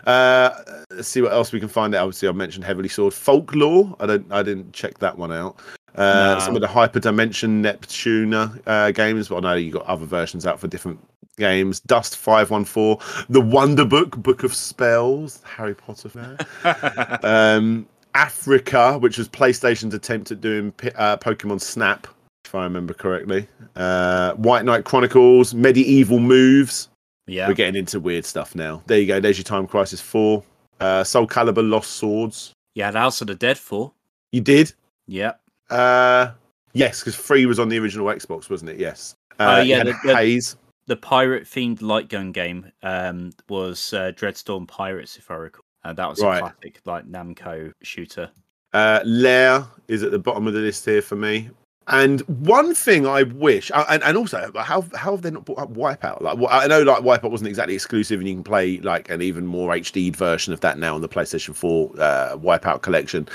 Uh, let's see what else we can find out. Obviously, I mentioned Heavily Sword Folklore. I don't. I didn't check that one out. Uh, No. Some of the Hyperdimension Neptunia uh, games, but I know you got other versions out for different games. Dust Five One Four, The Wonder Book, Book of Spells, Harry Potter um, Afrika, which was PlayStation's attempt at doing uh, Pokemon Snap, if I remember correctly. Uh, White Knight Chronicles, Medieval Moves. yeah. We're getting into weird stuff now. There you go. There's your Time Crisis Four. Uh, Soul Calibur Lost Swords. Yeah, House of the Dead 4. You did. Yeah. Uh, yes, because Free was on the original Xbox, wasn't it? Yes. Uh, Oh, yeah, the- the- Haze. The pirate themed light gun game um, was uh, Deadstorm Pirates, if I recall. Uh, that was Right. a classic like Namco shooter. Uh, Lair is at the bottom of the list here for me. And one thing I wish, uh, and, and also, how how have they not brought up Wipeout? Like, I know like Wipeout wasn't exactly exclusive, and you can play like an even more HD'd version of that now on the PlayStation 4 uh, Wipeout collection.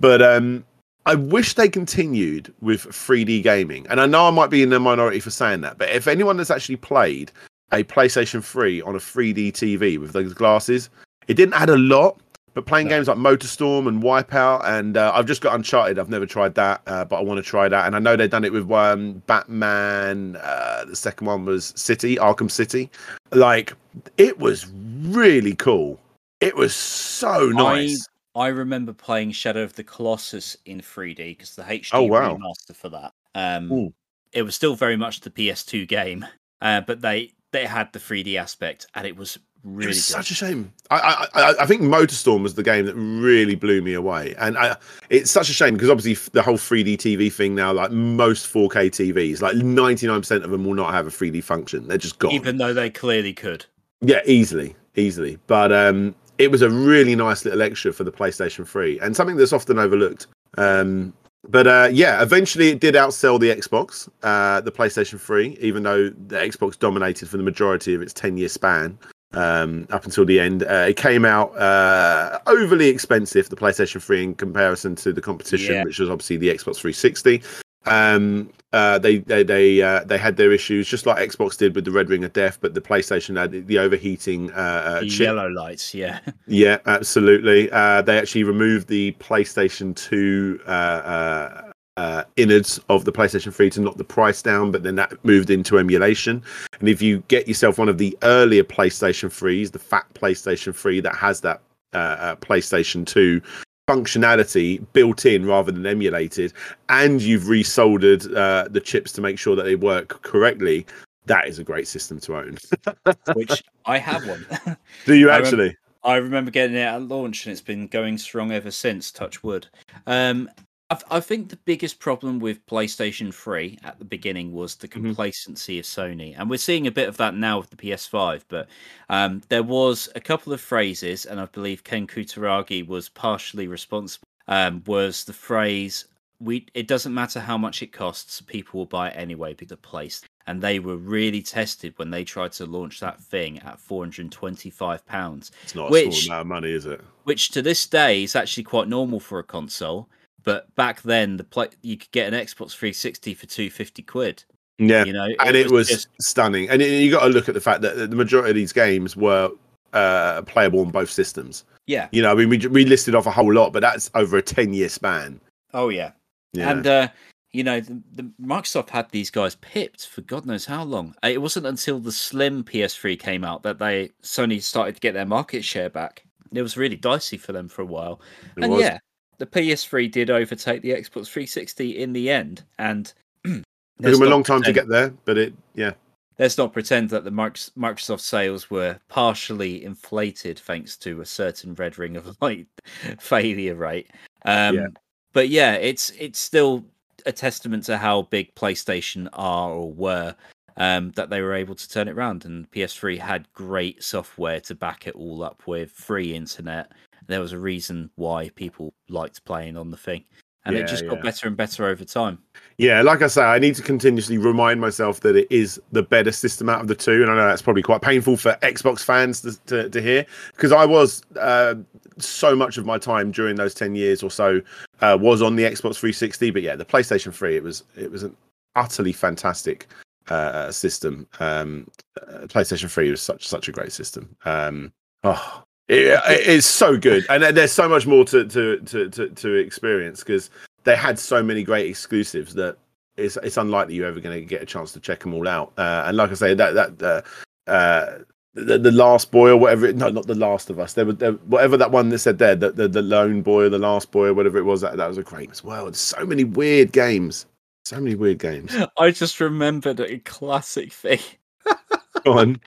But um, I wish they continued with 3D gaming. And I know I might be in the minority for saying that, but if anyone that's actually played a PlayStation 3 on a 3D TV with those glasses, it didn't add a lot. But playing No. games like Motorstorm and Wipeout, and uh, I've just got Uncharted. I've never tried that, uh, but I want to try that. And I know they've done it with um, Batman. Uh, the second one was City, Arkham City. Like it was really cool. It was so nice. I remember playing Shadow of the Colossus in 3D because the HD Oh, wow. remaster for that. Um, it was still very much the PS2 game. uh, but they they had the 3D aspect, and it was really it was such a shame. I, I I I think Motorstorm was the game that really blew me away, and I, it's such a shame because obviously the whole 3D TV thing now, like most 4K TVs, like 99% of them will not have a 3D function. They're just gone. even though they clearly could. Yeah, easily, easily. But um, it was a really nice little extra for the PlayStation 3 and something that's often overlooked. Um, but uh, yeah, eventually it did outsell the Xbox, uh, the PlayStation 3, even though the Xbox dominated for the majority of its 10 year span um, up until the end. Uh, it came out uh, overly expensive, the PlayStation 3, in comparison to the competition, Yeah. which was obviously the Xbox 360. Um, uh, they they they uh, they had their issues, just like Xbox did with the Red Ring of Death, but the PlayStation had the overheating uh, uh, The yellow lights, yeah. Yeah, absolutely. Uh, they actually removed the PlayStation 2 uh, uh, uh, innards of the PlayStation 3 to knock the price down, but then that moved into emulation. And if you get yourself one of the earlier PlayStation 3s, the fat PlayStation 3 that has that uh, uh, PlayStation 2 functionality built in rather than emulated, and you've resoldered uh, the chips to make sure that they work correctly, that is a great system to own. Which I have one. Do you I remember- actually? I remember getting it at launch, and it's been going strong ever since. Touch wood. Um, I, I think the biggest problem with PlayStation 3 at the beginning was the Mhm. complacency of Sony, and we're seeing a bit of that now with the PS5. But um, there was a couple of phrases, and I believe Ken Kutaragi was partially responsible. Um, was the phrase "We"? It doesn't matter how much it costs; people will buy it anyway because the place. And they were really tested when they tried to launch that thing at 425 pounds It's not a Which- small amount of money, is it? which to this day is actually quite normal for a console. But back then, the play you could get an Xbox 360 for 250 quid. Yeah. You know, and it was just stunning. And you got to look at the fact that the majority of these games were uh, playable on both systems. yeah. You know, I mean, we, we listed off a whole lot, but that's over a 10 year span. Oh yeah. Yeah. And uh, you know, the, the Microsoft had these guys pipped for God knows how long. Uh, It wasn't until the slim PS3 came out that they Sony started to get their market share back. It was really dicey for them for a while. It and was. yeah, the PS3 did overtake the Xbox 360 in the end. And It took them a long time to get there, but it, yeah. let's not pretend that the Microsoft sales were partially inflated thanks to a certain red ring of light failure rate. Um, Yeah. But yeah, it's it's still a testament to how big PlayStation are or were um, that they were able to turn it around. And PS3 had great software to back it all up with free internet. There was a reason why people liked playing on the thing. And Yeah, it just got yeah. better and better over time. Yeah, like I say, I need to continuously remind myself that it is the better system out of the two, and I know that's probably quite painful for Xbox fans to to, to hear because I was uh, so much of my time during those ten years or so uh, was on the Xbox 360, but yeah, the PlayStation 3 it was it was an utterly fantastic uh, system. Um, uh, PlayStation 3 was such such a great system. Um, oh, it, it is so good, and there's so much more to to to to, to experience because they had so many great exclusives that it's it's unlikely you're ever going to get a chance to check them all out. Uh, and like I say, that that uh, uh, the, the last boy or whatever, it, no, not the last of us. There, were- there whatever that one that said there, the, the the lone boy or the last boy or whatever it was. That that was a great as well. So many weird games. So many weird games. I just remembered a classic thing. Go on.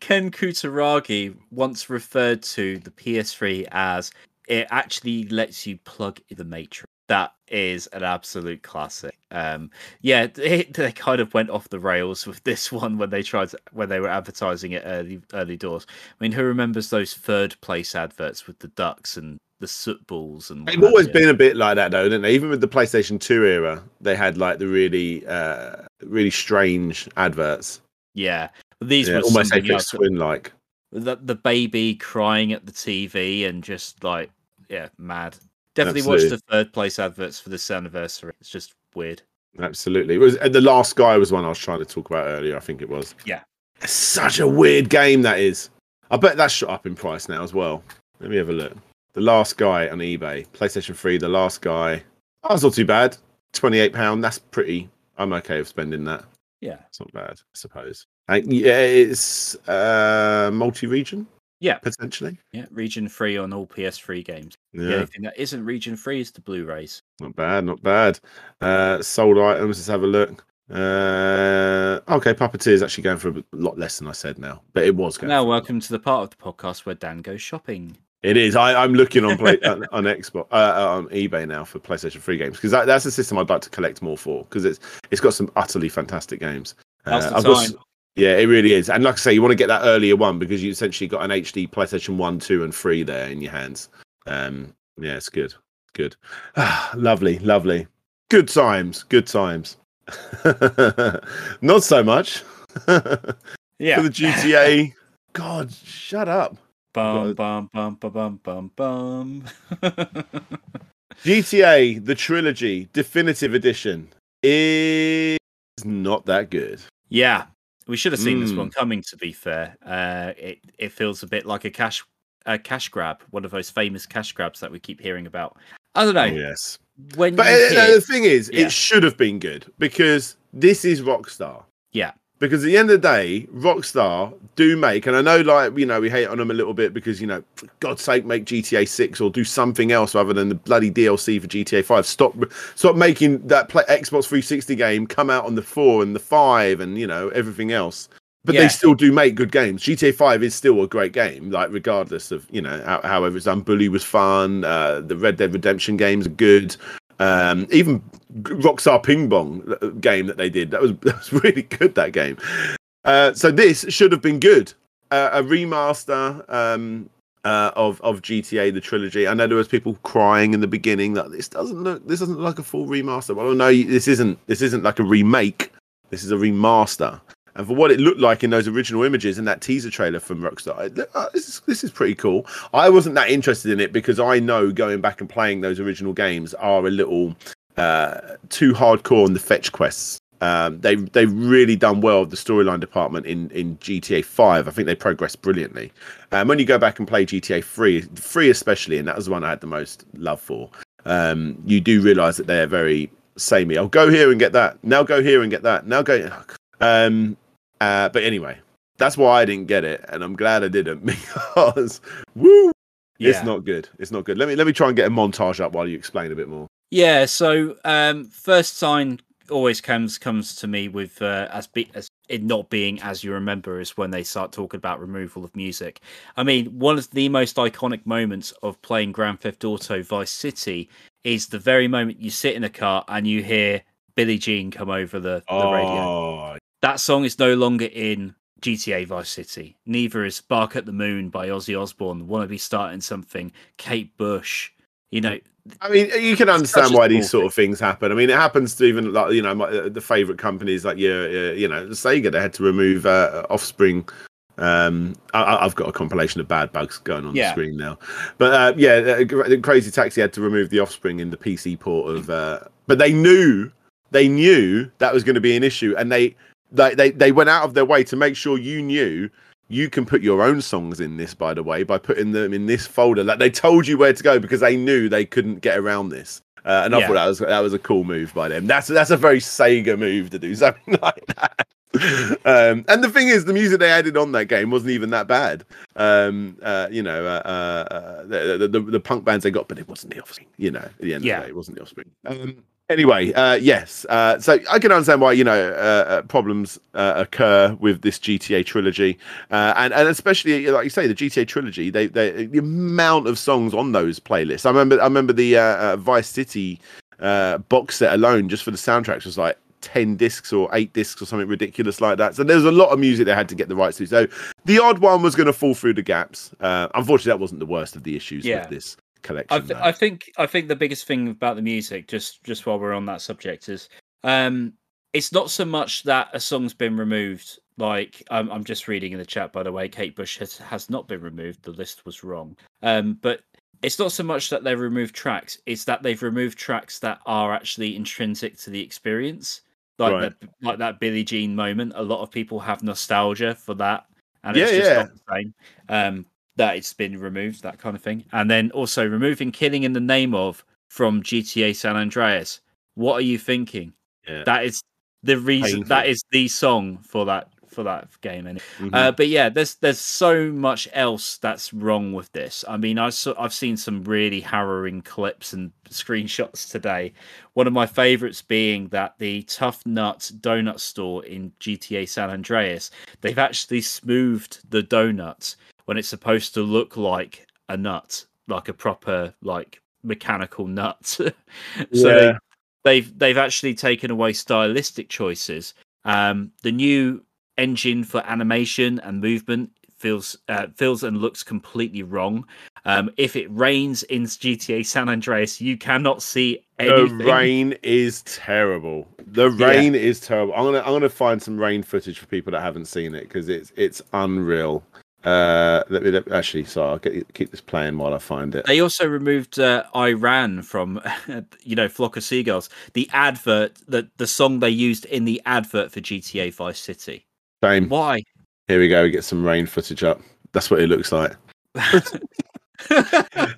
Ken Kutaragi once referred to the PS3 as it actually lets you plug in the Matrix. That is an absolute classic. Um, yeah, they, they kind of went off the rails with this one when they tried to, when they were advertising it early early doors. I mean, who remembers those third place adverts with the ducks and the soot balls and? They've always been a bit like that, though, didn't they? Even with the PlayStation 2 era, they had like the really, uh, really strange adverts. yeah. These Yeah, were almost else. Twin like. the the baby crying at the TV and just like yeah, mad. Definitely watch Absolutely. the third place adverts for this anniversary. It's just weird. Absolutely. It was and the last guy was one I was trying to talk about earlier. I think it was. Yeah. It's such a weird game that is. I bet that's shot up in price now as well. Let me have a look. The last guy on eBay, PlayStation 3, the last guy. Oh, that's not too bad. £28. That's pretty. I'm okay with spending that. Yeah, It's not bad, I suppose. Uh, yeah, it's uh, multi region, yeah, potentially. yeah. Region free on all PS3 games. The Yeah, only thing that isn't region free is the Blu-rays. not bad, not bad. Uh, sold items, let's have a look. Uh, okay, Puppeteer is actually going for a lot less than I said now, but it was going. Now, welcome to the part of the podcast where Dan goes shopping. It is. I, I'm looking on play, on, on Xbox uh, on eBay now for PlayStation 3 games because that, that's a system I'd like to collect more for because it's it's got some utterly fantastic games. That's Uh, the I've got time. s- yeah, it really is. And like I say, you want to get that earlier one because you essentially got an HD PlayStation 1, 2, and 3 there in your hands. Um, yeah, it's good. Good. Ah, lovely, lovely. Good times. Good times. Not so much Yeah. for the GTA. God, shut up. Bum bum bum bum bum bum bum. GTA, the trilogy, definitive edition is not that good. yeah, we should have seen this Mm. one coming. To be fair, uh, it it feels a bit like a cash a cash grab, one of those famous cash grabs that we keep hearing about. I don't know. Yes. When But you uh, hear- the thing is, Yeah. it should have been good because this is Rockstar. Yeah. Because at the end of the day, Rockstar do make, and I know, like, you know, we hate on them a little bit because, you know, for God's sake, make GTA 6 or do something else rather than the bloody DLC for GTA 5. Stop stop making that play, Xbox 360 game come out on the 4 and the 5 and, you know, everything else. But Yeah. they still do make good games. GTA 5 is still a great game, like, regardless of, you know, how, however it's done. Bully was fun. Uh, the Red Dead Redemption games are good. Um, even Rockstar Ping Pong uh, game that they did that was that was really good. That game. Uh, so this should have been good. Uh, a remaster um, uh, of of GTA the trilogy. I know there was people crying in the beginning that this doesn't look this doesn't look like a full remaster. Well, no, this isn't. This isn't like a remake. This is a remaster. And for what it looked like in those original images and that teaser trailer from Rockstar, uh, this is this is pretty cool. I wasn't that interested in it because I know going back and playing those original games are a little uh, too hardcore on the fetch quests. Um, they they've really done well with the storyline department in in GTA Five. I think they progressed brilliantly. Um, when you go back and play GTA Three, Three especially, and that was the one I had the most love for. Um, you do realise that they are very samey. I'll go here and get that. Now go here and get that. Now go. Um, uh, but anyway, that's why I didn't get it, and I'm glad I didn't because woo, yeah. it's not good. It's not good. Let me let me try and get a montage up while you explain a bit more. Yeah, so um, first sign always comes comes to me with uh, as be, as it not being as you remember is when they start talking about removal of music. I mean, one of the most iconic moments of playing Grand Theft Auto Vice City is the very moment you sit in a car and you hear Billie Jean come over the, the radio. Oh, That song is no longer in GTA Vice City. Neither is Bark at the Moon by Ozzy Osbourne. Wanna be starting something? Kate Bush. You know, I mean, you can understand why these sort of things happen. I mean, it happens to even like you know my, uh, the favorite companies like yeah, you know Sega. They had to remove uh, Offspring. Um, I- I've got a compilation of bad bugs going on Yeah. the screen now, but uh, yeah, uh, Gra- Crazy Taxi had to remove the Offspring in the PC port of. Uh, but they knew they knew that was going to be an issue, and they they they they went out of their way to make sure you knew you can put your own songs in this by the way by putting them in this folder like they told you where to go because they knew they couldn't get around this uh, and I Yeah. thought that was that was a cool move by them. That's that's a very Sega move to do something like that. um, and the thing is, the music they added on that game wasn't even that bad. Um, uh, you know, uh, uh, uh, the, the, the the punk bands they got, but it wasn't the Offspring. You know, at the end Yeah. of the day, it wasn't the Offspring. Um, anyway, uh, yes. Uh, so I can understand why you know uh, uh, problems uh, occur with this GTA trilogy, uh, and and especially like you say, the GTA trilogy. They, they the amount of songs on those playlists. I remember I remember the Vice City uh, box set alone just for the soundtracks was like. 10 discs or 8 discs or something ridiculous like that. So there's a lot of music they had to get the rights to. So the odd one was going to fall through the gaps. Uh, unfortunately, that wasn't the worst of the issues Yeah. with this collection. I, th-. I think I think the biggest thing about the music, just just while we're on that subject, is um, it's not so much that a song's been removed. Like I'm, I'm just reading in the chat, by the way, Kate Bush has, has not been removed. The list was wrong. Um, but it's not so much that they've removed tracks; it's that they've removed tracks that are actually intrinsic to the experience, like Right. that, like that Billie Jean moment. A lot of people have nostalgia for that, and Yeah, it's just yeah. not the same. Um, that it's been removed, that kind of thing. And then also removing killing in the name of from GTA San Andreas. What are you thinking? Yeah. That is the reason Painful. that is the song for that for that game. And Mhm. uh, but yeah, there's there's so much else that's wrong with this. I mean, I saw, I've seen some really harrowing clips and screenshots today. One of my favorites being that the Tough Nut donut store in GTA San Andreas, they've actually smoothed the donut when it's supposed to look like a nut, like a proper like mechanical nut. so they, Yeah. they've they've actually taken away stylistic choices. Um, the new engine for animation and movement feels uh, feels and looks completely wrong. Um, if it rains in GTA San Andreas, you cannot see anything. The rain is terrible. The Yeah. rain is terrible. I'm gonna I'm gonna find some rain footage for people that haven't seen it because it's it's unreal. Uh, let me let, actually. Sorry, I'll get, keep this playing while I find it. They also removed uh, "I Ran" from, you know, "Flock of Seagulls." The advert, the the song they used in the advert for GTA Vice City. Shame. Why? Here we go. We get some rain footage up. That's what it looks like.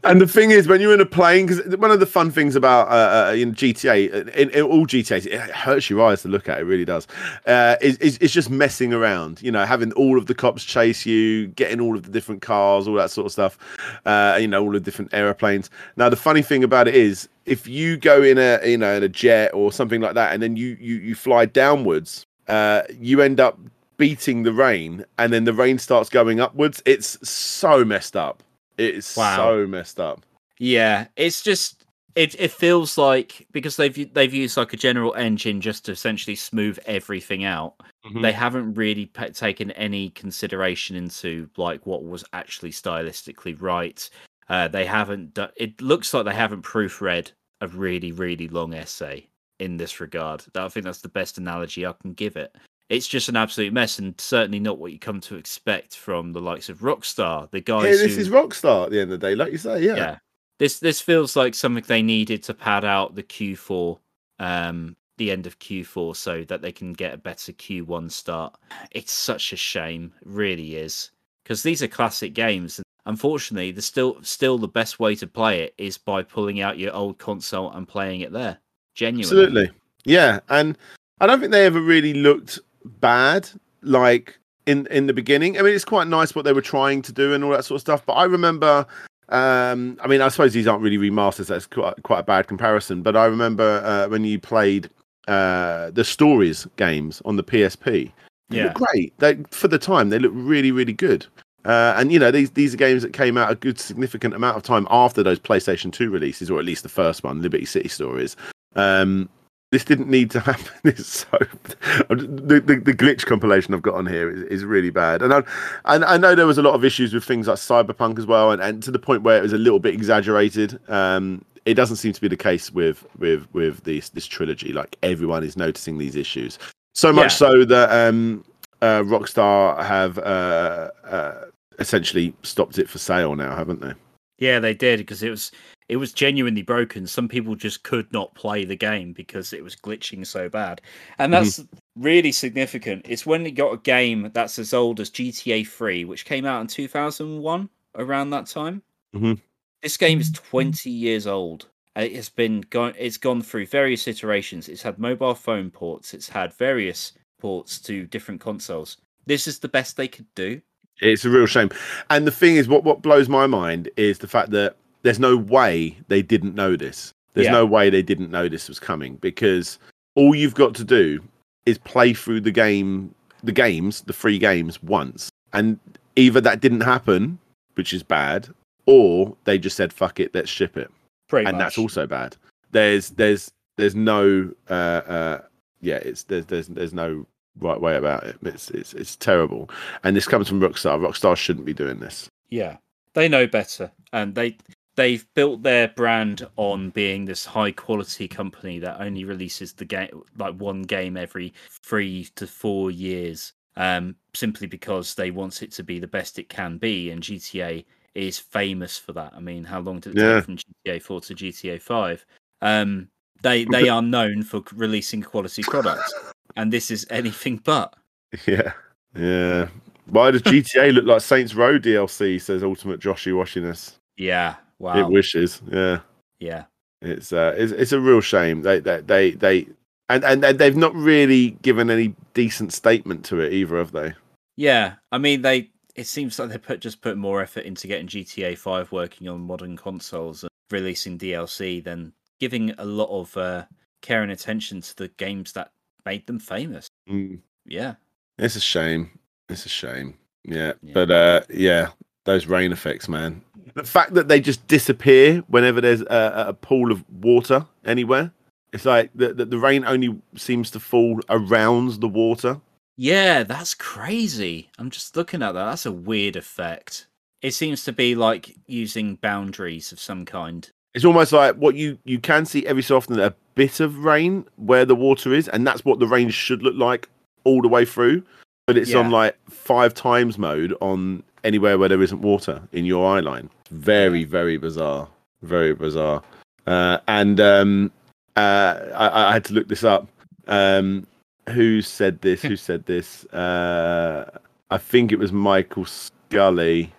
and the thing is, when you're in a plane, because one of the fun things about uh, uh, in GTA, in, in all GTAs, it hurts your eyes to look at. It really does. Uh, is, is is just messing around. You know, having all of the cops chase you, getting all of the different cars, all that sort of stuff. Uh, you know, all the different aeroplanes. Now, the funny thing about it is, if you go in a you know in a jet or something like that, and then you you you fly downwards, uh, you end up beating the rain, and then the rain starts going upwards. It's so messed up. It's Wow. so messed up. Yeah, it's just it. It feels like because they've they've used like a general engine just to essentially smooth everything out. Mm-hmm. They haven't really taken any consideration into like what was actually stylistically right. Uh, they haven't. Do- it looks like they haven't proofread a really really long essay in this regard. I think that's the best analogy I can give it. It's just an absolute mess, and certainly not what you come to expect from the likes of Rockstar, the guys. Yeah, this who, is Rockstar at the end of the day, like you say. Yeah, yeah. This this feels like something they needed to pad out the Q4, um, the end of Q4, so that they can get a better Q1 start. It's such a shame, it really is, because these are classic games. And unfortunately, the still still the best way to play it is by pulling out your old console and playing it there. Genuinely, absolutely. Yeah, and I don't think they ever really looked bad, like in in the beginning. I mean, it's quite nice what they were trying to do and all that sort of stuff. But I remember. Um, I mean, I suppose these aren't really remasters. That's quite quite a bad comparison. But I remember uh, when you played uh, the stories games on the PSP. They Yeah. great. They for the time they look really really good. Uh, and you know these these are games that came out a good significant amount of time after those PlayStation 2 releases, or at least the first one, Liberty City Stories. Um, this didn't need to happen. It's so the, the the glitch compilation I've got on here is, is really bad, and I and I know there was a lot of issues with things like Cyberpunk as well, and, and to the point where it was a little bit exaggerated. Um, it doesn't seem to be the case with with with this this trilogy. Like everyone is noticing these issues so much Yeah. so that um, uh, Rockstar have uh, uh, essentially stopped it for sale now, haven't they? Yeah, they did because it was it was genuinely broken. Some people just could not play the game because it was glitching so bad, and that's really significant. It's when you got a game that's as old as GTA 3, which came out in 2001, around that time. Mhm. This game is 20 years old. It has been gone. It's gone through various iterations. It's had mobile phone ports. It's had various ports to different consoles. This is the best they could do. It's a real shame. And the thing is, what what blows my mind is the fact that there's no way they didn't know this. There's Yeah. no way they didn't know this was coming because all you've got to do is play through the game, the games, the free games once, and either that didn't happen, which is bad, or they just said fuck it, let's ship it. Pretty and much. that's also bad. There's there's there's no uh uh yeah, it's there's there's there's no right way about it. It's it's it's terrible. And this comes from Rockstar. Rockstar shouldn't be doing this. Yeah, they know better, and they they've built their brand on being this high quality company that only releases the game like one game every three to four years, um, simply because they want it to be the best it can be, and GTA is famous for that. I mean, how long did it Yeah. take from GTA Four to GTA Five? Um, they they are known for releasing quality products, and this is anything but. Yeah. Yeah. Why does GTA look like Saints Row DLC? Says Ultimate Joshy Washiness. Yeah, wow, It wishes. Yeah. yeah. It's uh it's, it's a real shame. They they they they and, and and they've not really given any decent statement to it either, have they? Yeah, I mean they. It seems like they put just put more effort into getting GTA Five working on modern consoles and releasing DLC than giving a lot of uh, care and attention to the games that made them famous. Mm. Yeah, It's a shame. It's a shame. Yeah, Yeah. but uh, yeah, those rain effects, man. The fact that they just disappear whenever there's a, a pool of water anywhere. It's like the, the the rain only seems to fall around the water. yeah, that's crazy. I'm just looking at that. That's a weird effect. It seems to be like using boundaries of some kind. It's almost like what you you can see every so often a bit of rain where the water is, and that's what the rain should look like all the way through. But it's on like five times mode on anywhere where there isn't water in your eye line. Very very bizarre, very bizarre. Uh, and um, uh, I, I had to look this up. Um, who said this? Who said this? Uh, I think it was Michael Scully.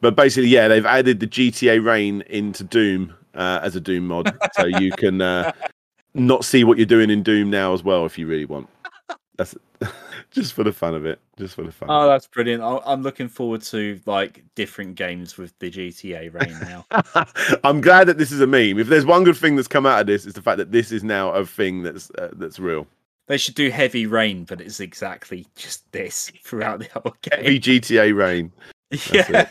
But basically, yeah, they've added the GTA Rain into Doom uh, as a Doom mod, so you can uh, not see what you're doing in Doom now as well if you really want. That's just for the fun of it. Just for the fun. Oh, that's brilliant. I- I'm looking forward to like different games with the GTA rain now. I'm glad that this is a meme. If there's one good thing that's come out of this, it's the fact that this is now a thing that's uh, that's real. they should do heavy rain, but it's exactly just this throughout the whole Heavy game. GTA Rain. yeah.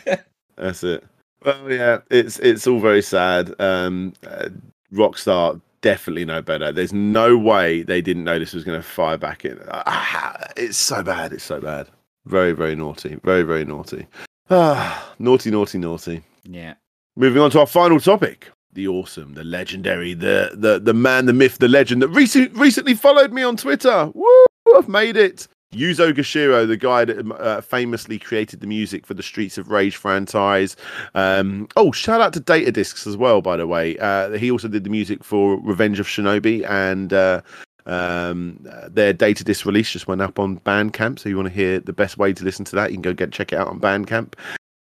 That's it. Well, yeah, it's it's all very sad. Um, uh, Rockstar definitely know better. There's no way they didn't know this was going to fire back in. Ah, it's so bad. It's so bad. Very very naughty. Very very naughty. Ah, naughty naughty naughty. Yeah. Moving on to our final topic. The awesome, the legendary, the the the man, the myth, the legend that recent, recently followed me on Twitter. Woo! I've made it. Yuzo Koshiro, the guy that uh, famously created the music for the Streets of Rage franchise. Um, oh, shout out to Data Discs as well, by the way. Uh, he also did the music for Revenge of Shinobi, and uh, um, their Data Disc release just went up on Bandcamp. So you want to hear the best way to listen to that, you can go get check it out on Bandcamp.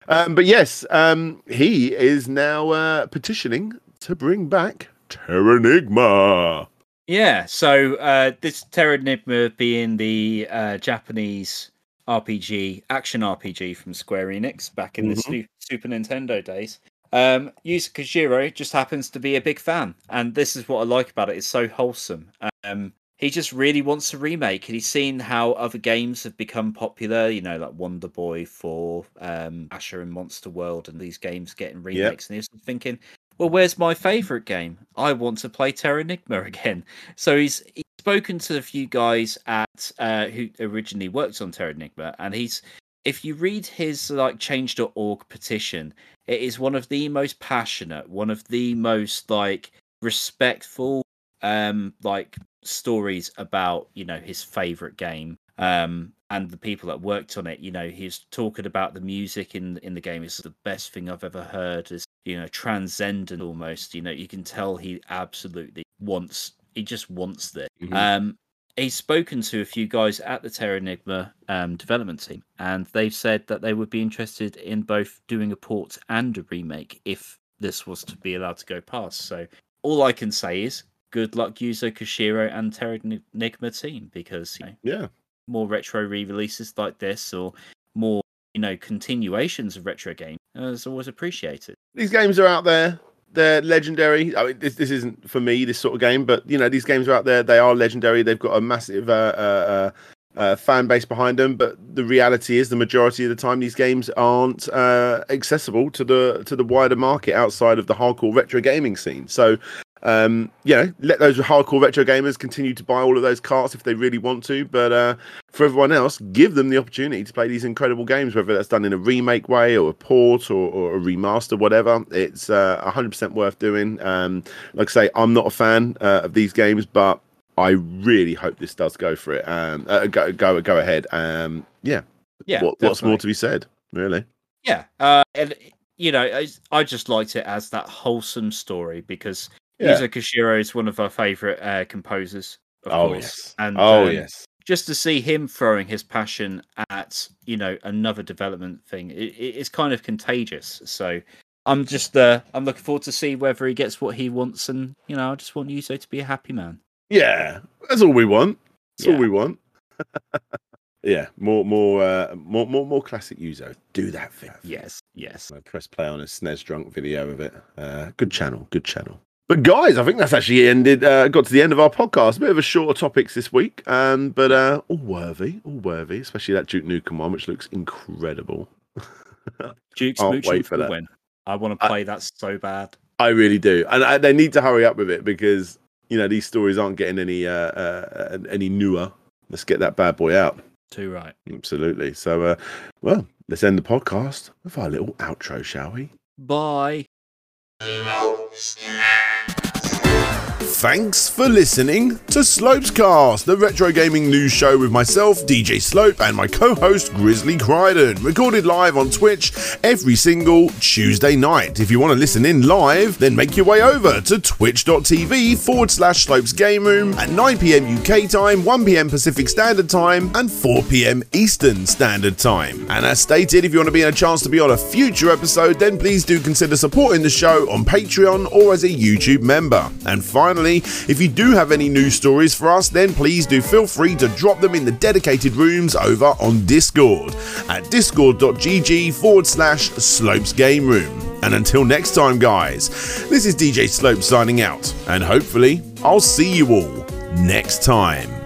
Um, but yes, um, he is now uh, petitioning to bring back Terranigma. Yeah. So uh, this Terranigma being the uh, Japanese RPG, action RPG from Square Enix back in the Mhm. Su- Super Nintendo days. Um, Koshiro just happens to be a big fan, and this is what I like about it. It's so wholesome. Um, he just really wants a remake, and he's seen how other games have become popular. You know, like Wonder Boy for um, Asha and Monster World, and these games getting remakes. And he was thinking, well, where's my favorite game? I want to play Terranigma again. So he's he's spoken to a few guys at uh, who originally worked on Terranigma, and he's if you read his like change.org petition, it is one of the most passionate, one of the most like respectful um like stories about, you know, his favorite game. Um and the people that worked on it, you know, he's talking about the music in in the game is the best thing I've ever heard. Is you know transcendent almost. You know, you can tell he absolutely wants. He just wants this. Mhm. Um, he's spoken to a few guys at the Terranigma um, development team, and they've said that they would be interested in both doing a port and a remake if this was to be allowed to go past. So all I can say is good luck, Yuzo Koshiro and Terra Enigma team, because you know, Yeah. more retro re-releases like this or more you know continuations of retro games uh, is always appreciated These games are out there. They're legendary. I mean, this, this isn't for me, this sort of game, but you know, these games are out there. They are legendary. They've got a massive uh, uh, uh, fan base behind them. But the reality is, the majority of the time, these games aren't uh, accessible to the to the wider market outside of the hardcore retro gaming scene. So, um, you know, let those hardcore retro gamers continue to buy all of those carts if they really want to. But uh, for everyone else, give them the opportunity to play these incredible games, whether that's done in a remake way or a port or, or a remaster, whatever. It's uh, 100% worth doing. Um, like I say, I'm not a fan uh, of these games, but I really hope this does go for it. Um, uh, go go go ahead. Um, yeah. yeah what, what's more to be said? Really? yeah uh, and you know I, I just liked it as that wholesome story because Yeah. Yuzo Koshiro is one of our favorite uh, composers of oh course yes. and oh um, yes. just to see him throwing his passion at you know another development thing it, it- it's kind of contagious so i'm just uh i'm looking forward to see whether he gets what he wants and you know i just want yuzo to be a happy man Yeah, that's all we want. That's Yeah. all we want. yeah, more, more, uh, more, more, more classic Yuzo. Do that thing. Yes, yes. I press play on a SNES drunk video of it. Uh, good channel, good channel. But guys, I think that's actually ended. Uh, got to the end of our podcast. A bit of a shorter topics this week, um, but uh, all worthy, all worthy. Especially that Duke Nukem one, which looks incredible. Duke's Can't wait for that. win. I want to I- play that so bad. I really do, and I, they need to hurry up with it because you know these stories aren't getting any uh, uh, any newer. Let's get that bad boy out. Too right. Absolutely. So, uh, well, let's end the podcast with our little outro, shall we? Bye. Thanks for listening to Slopescast, the retro gaming news show with myself, DJ Slope, and my co host, Grizzly Crichton, recorded live on Twitch every single Tuesday night. If you want to listen in live, then make your way over to twitch.tv forward slash Slopes Game Room at 9 pm UK time, 1 pm Pacific Standard Time, and 4 pm Eastern Standard Time. And as stated, if you want to be in a chance to be on a future episode, then please do consider supporting the show on Patreon or as a YouTube member. And finally, if you do have any news stories for us, then please do feel free to drop them in the dedicated rooms over on Discord at discord.gg forward slash slopes game room. And until next time, guys, this is DJ Slope signing out, and hopefully, I'll see you all next time.